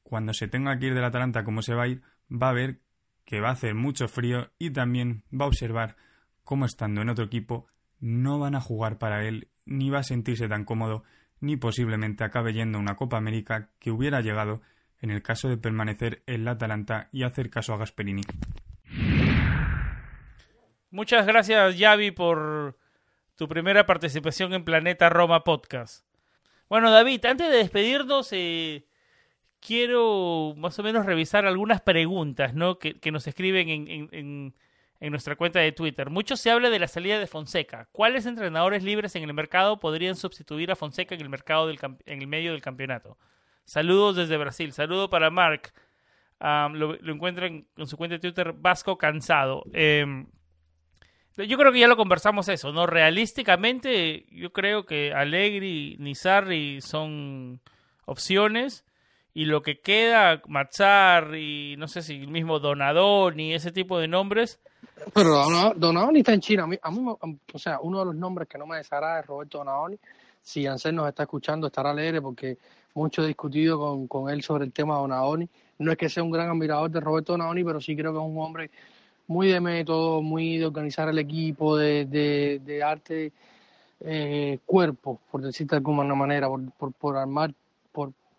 cuando se tenga que ir del Atalanta como se va a ir, va a ver que va a hacer mucho frío y también va a observar cómo estando en otro equipo no van a jugar para él, ni va a sentirse tan cómodo, ni posiblemente acabe yendo a una Copa América que hubiera llegado en el caso de permanecer en la Atalanta y hacer caso a Gasperini. Muchas gracias, Yavi, por tu primera participación en Planeta Roma Podcast. Bueno, David, antes de despedirnos, eh, quiero más o menos revisar algunas preguntas ¿no? que, nos escriben en, en, nuestra cuenta de Twitter. Mucho se habla de la salida de Fonseca. ¿Cuáles entrenadores libres en el mercado podrían sustituir a Fonseca en el, mercado del, en el medio del campeonato? Saludos desde Brasil. Saludo para Mark. lo, encuentran en su cuenta de Twitter Vasco Cansado. Em, yo creo que ya lo conversamos eso, ¿no? Realísticamente, yo creo que Allegri ni Sarri son opciones. Y lo que queda, Mazzar y no sé si el mismo Donadoni, ese tipo de nombres. Pero Donadoni está en China. A mí, o sea, uno de los nombres que no me desagrada es Roberto Donadoni. Si Ansel nos está escuchando, estará alegre porque mucho discutido con, con él sobre el tema de Donadoni. No es que sea un gran admirador de Roberto Donadoni, pero sí creo que es un hombre muy de método, muy de organizar el equipo, de, de, de arte eh, cuerpo, por decirte de alguna manera, por, por, por armar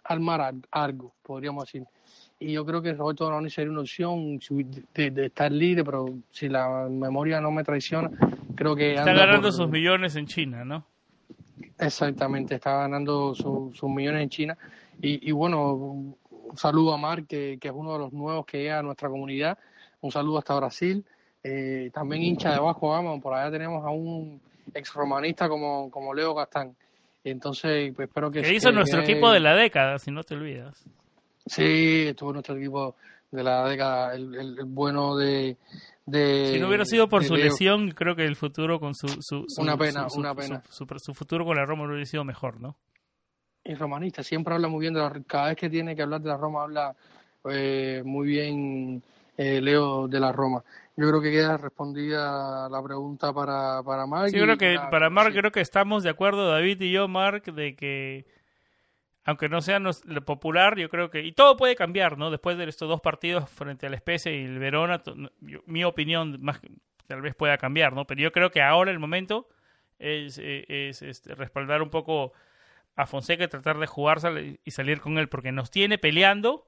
armar algo, podríamos decir. Y yo creo que Roberto Donadoni sería una opción de, de, estar libre, pero si la memoria no me traiciona, creo que... Está ganando sus millones en China, ¿no? Exactamente, está ganando sus millones en China. Y, bueno, un saludo a Mar, que, es uno de los nuevos que llega a nuestra comunidad. Un saludo hasta Brasil. Eh, también hincha de Vasco Gama, por allá tenemos a un ex romanista como, como Leo Gastán. Entonces, pues espero que... Que hizo nuestro equipo de la década, si no te olvidas. Sí, estuvo nuestro equipo de la década, el bueno de, si no hubiera sido por su lesión, creo que el futuro con su, su, una pena, una pena. Su, futuro con la Roma hubiera sido mejor, ¿no? Y romanista siempre habla muy bien de la cada vez que tiene que hablar de la Roma habla eh, muy bien eh, Leo de la Roma. Yo creo que queda respondida la pregunta para para Mark. Sí, creo que para Mark creo que estamos de acuerdo David y yo Mark de que aunque no sea lo popular, yo creo que... Y todo puede cambiar, ¿no? Después de estos dos partidos frente al Spezia y el Verona, mi opinión más tal vez pueda cambiar, ¿no? Pero yo creo que ahora el momento es, eh, es, este, respaldar un poco a Fonseca y tratar de jugarse y salir con él, porque nos tiene peleando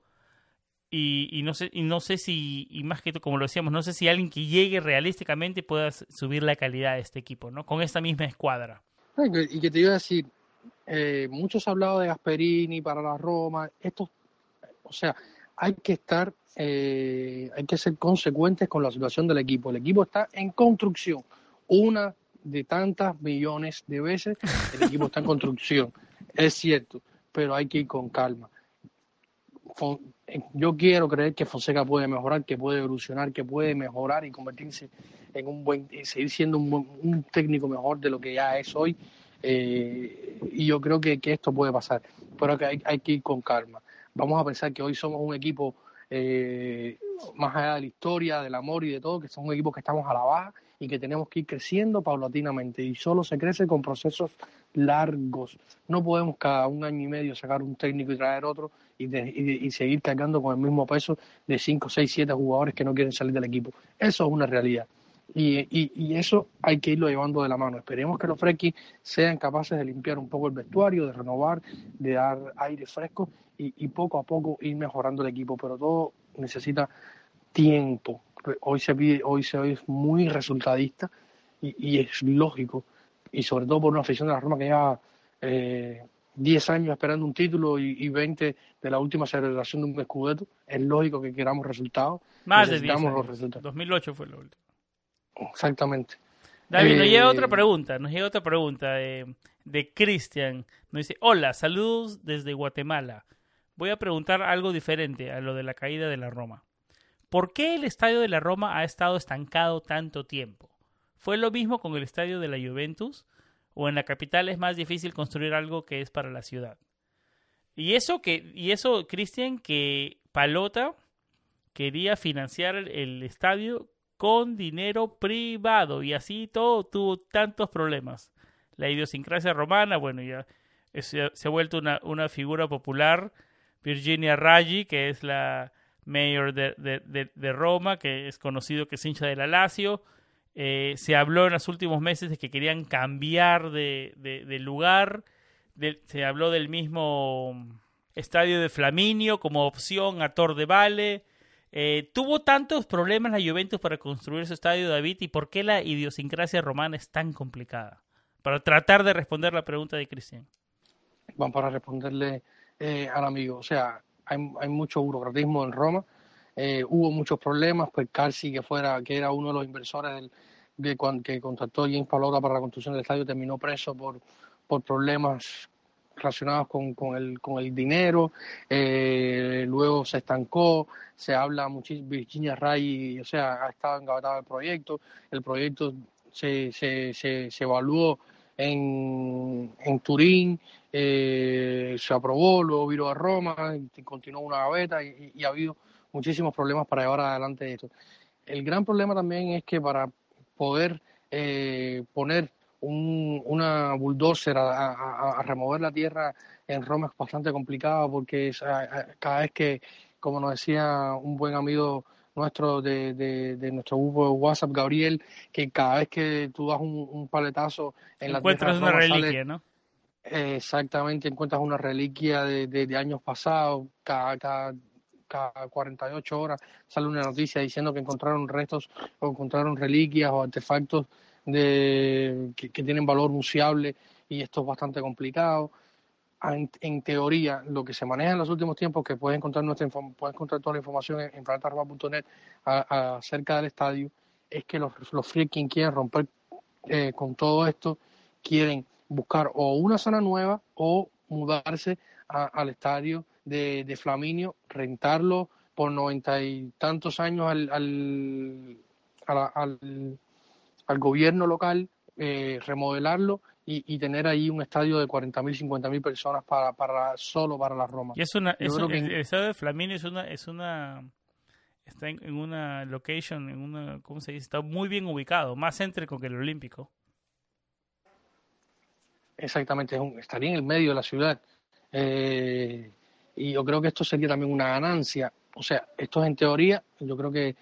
y, y, no sé y no sé si, y más que como lo decíamos, no sé si alguien que llegue realísticamente pueda subir la calidad de este equipo, ¿no? Con esta misma escuadra. Y que te iba a decir, eh, muchos han hablado de Gasperini para la Roma. Esto, o sea, hay que estar, eh, hay que ser consecuentes con la situación del equipo. El equipo está en construcción. Una de tantas millones de veces el equipo está en construcción. Es cierto, pero hay que ir con calma. Yo quiero creer que Fonseca puede mejorar, que puede evolucionar, que puede mejorar y convertirse en un buen, seguir siendo un, un técnico mejor de lo que ya es hoy eh, y yo creo que, esto puede pasar, pero que hay, que ir con calma. Vamos a pensar que hoy somos un equipo, eh, más allá de la historia, del amor y de todo, que somos un equipo que estamos a la baja y que tenemos que ir creciendo paulatinamente. Y solo se crece con procesos largos. No podemos cada un año y medio sacar un técnico y traer otro y, y, seguir cargando con el mismo peso de 5, 6, 7 jugadores que no quieren salir del equipo. Eso es una realidad. Y, y, eso hay que irlo llevando de la mano. Esperemos que los Fresquis sean capaces de limpiar un poco el vestuario, de renovar, de dar aire fresco y, poco a poco ir mejorando el equipo. Pero todo necesita tiempo. Hoy se pide, hoy se es muy resultadista y, es lógico. Y sobre todo por una afición de la Roma que ya eh, 10 años esperando un título y, y 20 de la última celebración de un escudeto. Es lógico que queramos resultados. Más de 10 Necesitamos los años. resultados. 2008 fue lo último. Exactamente. David, nos Eh, llega otra pregunta, nos llega otra pregunta de, de Cristian. Nos dice, hola, saludos desde Guatemala. Voy a preguntar algo diferente a lo de la caída de la Roma. ¿Por qué el estadio de la Roma ha estado estancado tanto tiempo? ¿Fue lo mismo con el estadio de la Juventus? ¿O en la capital es más difícil construir algo que es para la ciudad? Y eso que, y eso, Cristian, que Palota quería financiar el, estadio con dinero privado y así todo tuvo tantos problemas. La idiosincrasia romana, bueno, ya se ha vuelto una, una figura popular. Virginia Raggi, que es la mayor de, de- de- Roma, que es conocido que es hincha de la Lazio. Eh, se habló en los últimos meses de que querían cambiar de, lugar. Se habló del mismo estadio de Flaminio como opción a Tor de Vale. Eh, ¿Tuvo tantos problemas la Juventus para construir su estadio, David? ¿Y por qué la idiosincrasia romana es tan complicada? Para tratar de responder la pregunta de Cristian. Vamos para responderle eh, al amigo. O sea, hay, hay mucho burocratismo en Roma. Eh, hubo muchos problemas. Pues Calci, que fuera, que era uno de los inversores del, de que contrató James Palota para la construcción del estadio, terminó preso por, por problemas relacionados con, con, el, con el dinero. Eh, luego se estancó. Se habla muchísimo. Virginia Ray, o sea, ha estado engavetado el proyecto. El proyecto se, se, se, se evaluó en, en Turín eh, se aprobó, luego vino a Roma, continuó una gaveta y, ha habido muchísimos problemas para llevar adelante esto. El gran problema también es que para poder eh, poner un, una bulldozer a, remover la tierra en Roma es bastante complicado porque cada vez que, como nos decía un buen amigo nuestro de, de, de nuestro grupo de WhatsApp, Gabriel, que cada vez que tú das un, un paletazo en la Encuentras una Roma sale- reliquia, ¿no? Exactamente, encuentras una reliquia de, de- de años pasados, cada, cada, cada 48 horas sale una noticia diciendo que encontraron restos o encontraron reliquias o artefactos de, que, que tienen valor museable y esto es bastante complicado. En, teoría, lo que se maneja en los últimos tiempos, que puedes encontrar, nuestra, puedes encontrar toda la información en, en a- acerca del estadio, es que los, los freaking quieren romper eh, con todo esto, quieren buscar o una zona nueva o mudarse a- al estadio de, de Flaminio, rentarlo por noventa y tantos años al, al, al, al gobierno local, eh, remodelarlo y, y tener ahí un estadio de 40.000, 50.000 personas para, para solo para la Roma. Y es una, es creo un- que- el, el estadio de Flaminio es una, es una, está en, en una location, en una, ¿cómo se dice? Está muy bien ubicado, más céntrico que el Olímpico. Exactamente, es un- estaría en el medio de la ciudad. Eh, y yo creo que esto sería también una ganancia. O sea, esto es en teoría, yo creo que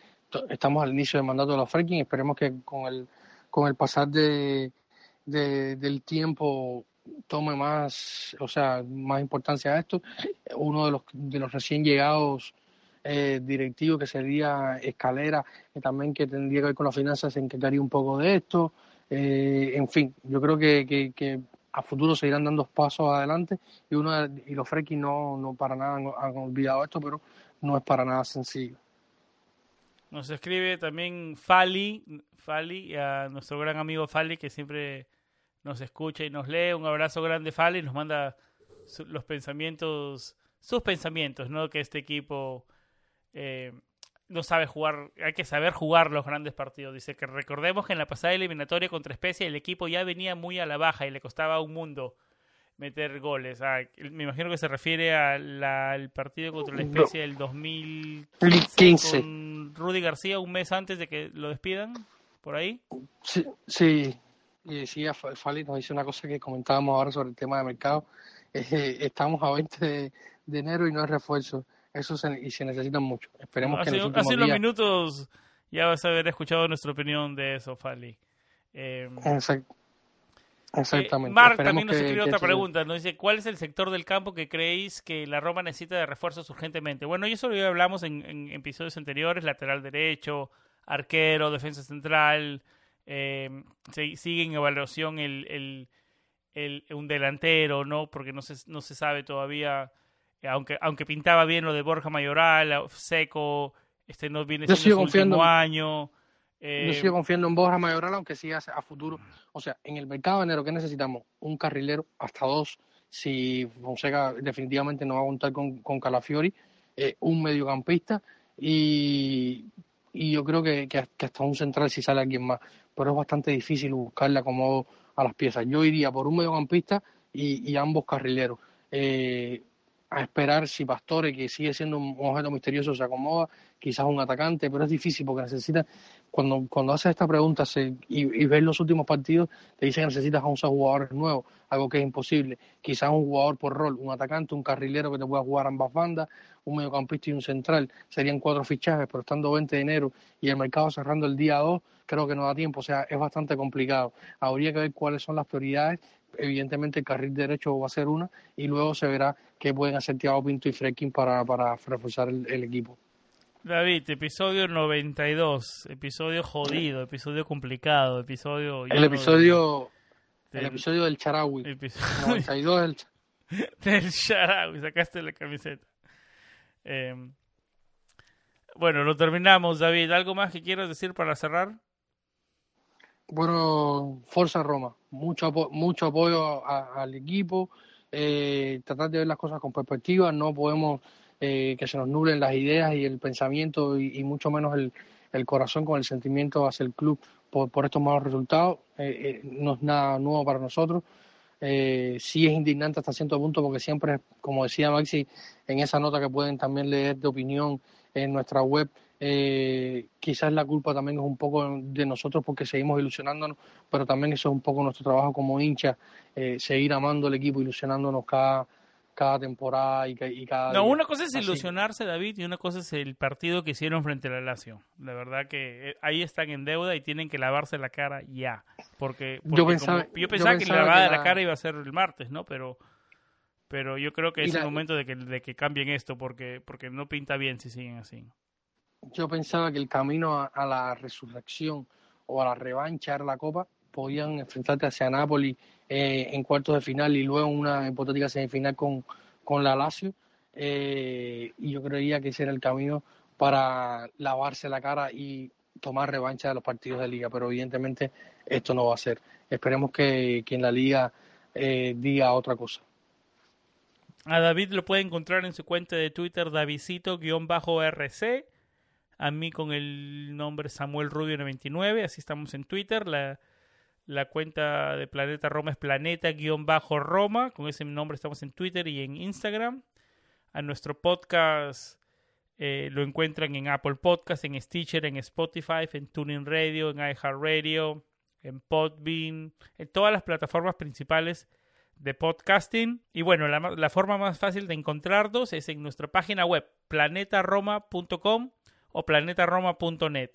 estamos al inicio del mandato de los fracking, esperemos que con el, con el pasar de, de- del tiempo tome más, o sea, más importancia a esto. Uno de los, de los recién llegados eh, directivos que sería Escalera, que también que tendría que ver con las finanzas, se encargaría un poco de esto. Eh, en fin, yo creo que, que, a futuro se irán dando pasos adelante y uno y los fracking no, no para nada han olvidado esto, pero no es para nada sencillo. Nos escribe también Fali, Fali, a nuestro gran amigo Fali, que siempre nos escucha y nos lee. Un abrazo grande, Fali, nos manda su- los pensamientos, sus pensamientos, ¿no? Que este equipo eh, no sabe jugar, hay que saber jugar los grandes partidos. Dice que recordemos que en la pasada eliminatoria contra Especia el equipo ya venía muy a la baja y le costaba un mundo meter goles. Ah, me imagino que se refiere a la- al partido contra la Especia del 2015 15. con Rudy García un mes antes de que lo despidan, por ahí. Sí, sí. y decía Fa- Fali, nos dice una cosa que comentábamos ahora sobre el tema de mercado. Eh, estamos a 20 de, de enero y no hay refuerzo. Eso se, y se necesitan mucho. Esperemos que en Hace, los últimos hace unos minutos ya vas a haber escuchado nuestra opinión de eso, Fali. Eh, Exact- exactamente. Eh, Mark también nos escribe otra pregunta. Nos dice, ¿cuál es el sector del campo que creéis que la Roma necesita de refuerzos urgentemente? Bueno, y eso ya hablamos en, en episodios anteriores, lateral derecho, arquero, defensa central. eh, se- sigue en evaluación el, el, el, un delantero, ¿no? Porque no se, no se sabe todavía, aunque, aunque pintaba bien lo de Borja Mayoral, Seco, este no viene siendo su último año. Yo sigo confiando en Borja Mayoral, aunque sí a, a futuro. O sea, en el mercado de enero, ¿qué necesitamos? Un carrilero, hasta dos, si Fonseca definitivamente no va a contar con, con Calafiori, eh, un mediocampista y, y yo creo que, que, hasta un central si sale alguien más. Pero es bastante difícil buscarle acomodo a las piezas. Yo iría por un mediocampista y, y ambos carrileros. Eh, a esperar si Pastore, que sigue siendo un objeto misterioso, se acomoda, quizás un atacante, pero es difícil porque necesita, cuando, cuando haces esta pregunta se, y, y, ves los últimos partidos, te dicen que necesitas a 11 jugadores nuevos, algo que es imposible. Quizás un jugador por rol, un atacante, un carrilero que te pueda jugar ambas bandas, un mediocampista y un central, serían cuatro fichajes, pero estando 20 de enero y el mercado cerrando el día 2, creo que no da tiempo, o sea, es bastante complicado. Habría que ver cuáles son las prioridades evidentemente el carril derecho va a ser una y luego se verá qué pueden hacer Thiago Pinto y Frekin para, para reforzar el, el, equipo. David, episodio 92, episodio jodido, episodio complicado, episodio... El episodio, de, el episodio del Charawi. Episodio 92 del, del Charawi, sacaste la camiseta. Eh, bueno, lo terminamos, David. ¿Algo más que quieras decir para cerrar? Bueno, Forza Roma, mucho, apo mucho apoyo al equipo, eh, tratar de ver las cosas con perspectiva, no podemos eh, que se nos nublen las ideas y el pensamiento y, mucho menos el, el, corazón con el sentimiento hacia el club por, estos malos resultados, eh, no es nada nuevo para nosotros. Eh, sí es indignante hasta cierto punto porque siempre, como decía Maxi, en esa nota que pueden también leer de opinión en nuestra web, eh, quizás la culpa también es un poco de nosotros porque seguimos ilusionándonos, pero también eso es un poco nuestro trabajo como hincha, eh, seguir amando el equipo, ilusionándonos cada, cada temporada y, y cada... No, día. una cosa es Así. ilusionarse, David, y una cosa es el partido que hicieron frente a la Lazio. La verdad que eh, ahí están en deuda y tienen que lavarse la cara ya. Porque, porque yo pensaba, como, yo pensaba, yo que la lavada de la... la cara iba a ser el martes, ¿no? Pero pero yo creo que es la... el momento de que, de que cambien esto porque, porque no pinta bien si siguen así yo pensaba que el camino a, la resurrección o a la revancha era la Copa, podían enfrentarte hacia Nápoles eh, en cuartos de final y luego una hipotética semifinal con, con la Lazio. Eh, y yo creía que ese era el camino para lavarse la cara y tomar revancha de los partidos de liga, pero evidentemente esto no va a ser. Esperemos que, que en la liga eh, diga otra cosa. A David lo puede encontrar en su cuenta de Twitter, Davidcito-RC a mí con el nombre Samuel Rubio 99, así estamos en Twitter, la, la cuenta de Planeta Roma es planeta-roma, con ese nombre estamos en Twitter y en Instagram. A nuestro podcast eh, lo encuentran en Apple Podcast, en Stitcher, en Spotify, en Tuning Radio, en iHeartRadio, en Podbean, en todas las plataformas principales de podcasting. Y bueno, la, la forma más fácil de encontrarnos es en nuestra página web planetaroma.com o planetaroma.net.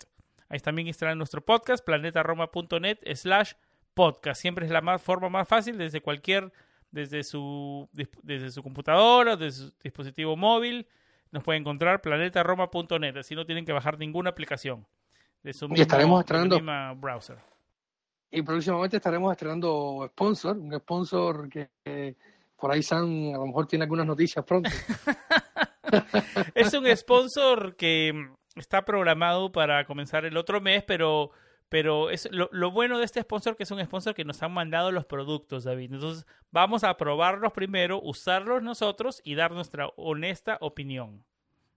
Ahí también estará nuestro podcast, planetaroma.net slash podcast. Siempre es la más, forma más fácil desde cualquier, desde su, desde su computadora, desde su dispositivo móvil. Nos puede encontrar planetaroma.net. Así no tienen que bajar ninguna aplicación. De su mismo, y estaremos estrenando browser. Y próximamente estaremos estrenando sponsor, un sponsor que, que por ahí Sam a lo mejor tiene algunas noticias pronto. es un sponsor que está programado para comenzar el otro mes, pero pero es lo, lo, bueno de este sponsor que es un sponsor que nos han mandado los productos, David. Entonces, vamos a probarlos primero, usarlos nosotros y dar nuestra honesta opinión.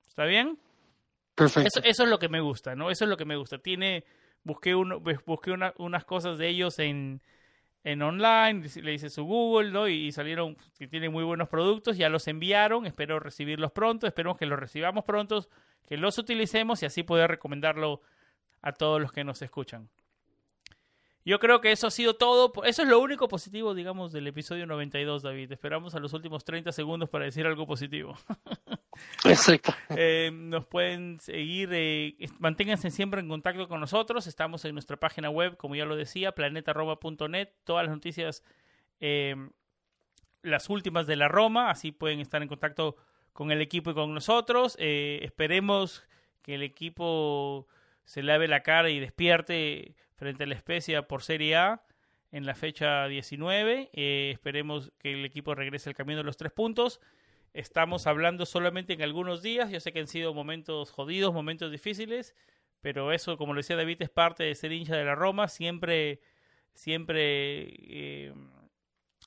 ¿Está bien? Perfecto. Eso, eso es lo que me gusta, ¿no? Eso es lo que me gusta. Tiene busqué uno, busqué una, unas cosas de ellos en en online, le hice su Google, ¿no? Y salieron que tienen muy buenos productos, ya los enviaron, espero recibirlos pronto, esperemos que los recibamos pronto, que los utilicemos y así poder recomendarlo a todos los que nos escuchan. Yo creo que eso ha sido todo. Eso es lo único positivo, digamos, del episodio 92, David. Esperamos a los últimos 30 segundos para decir algo positivo. Exacto. eh, nos pueden seguir, eh, manténganse siempre en contacto con nosotros. Estamos en nuestra página web, como ya lo decía, planetaroma.net. Todas las noticias, eh, las últimas de la Roma, así pueden estar en contacto con el equipo y con nosotros. Eh, esperemos que el equipo se lave la cara y despierte frente a la especie por Serie A. en la fecha 19. Eh, esperemos que el equipo regrese al camino de los tres puntos. Estamos hablando solamente en algunos días. Yo sé que han sido momentos jodidos, momentos difíciles, pero eso, como lo decía David, es parte de ser hincha de la Roma. Siempre, siempre eh,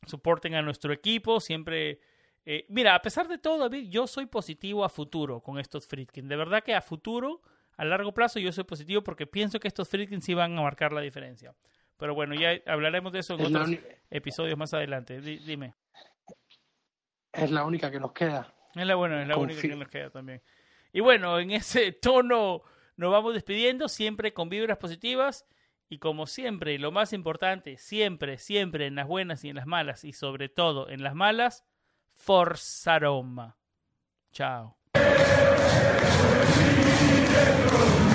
soporten a nuestro equipo, siempre... Eh, mira, a pesar de todo, David, yo soy positivo a futuro con estos Friedkin. De verdad que a futuro, a largo plazo, yo soy positivo porque pienso que estos Friedkin sí van a marcar la diferencia. Pero bueno, ya hablaremos de eso en otros episodios más adelante. dime. Es la única que nos queda. Es la, bueno, es la única que nos queda también. Y bueno, en ese tono nos vamos despidiendo, siempre con vibras positivas. Y como siempre, lo más importante, siempre, siempre en las buenas y en las malas, y sobre todo en las malas, Forza Roma. Chao. Negro.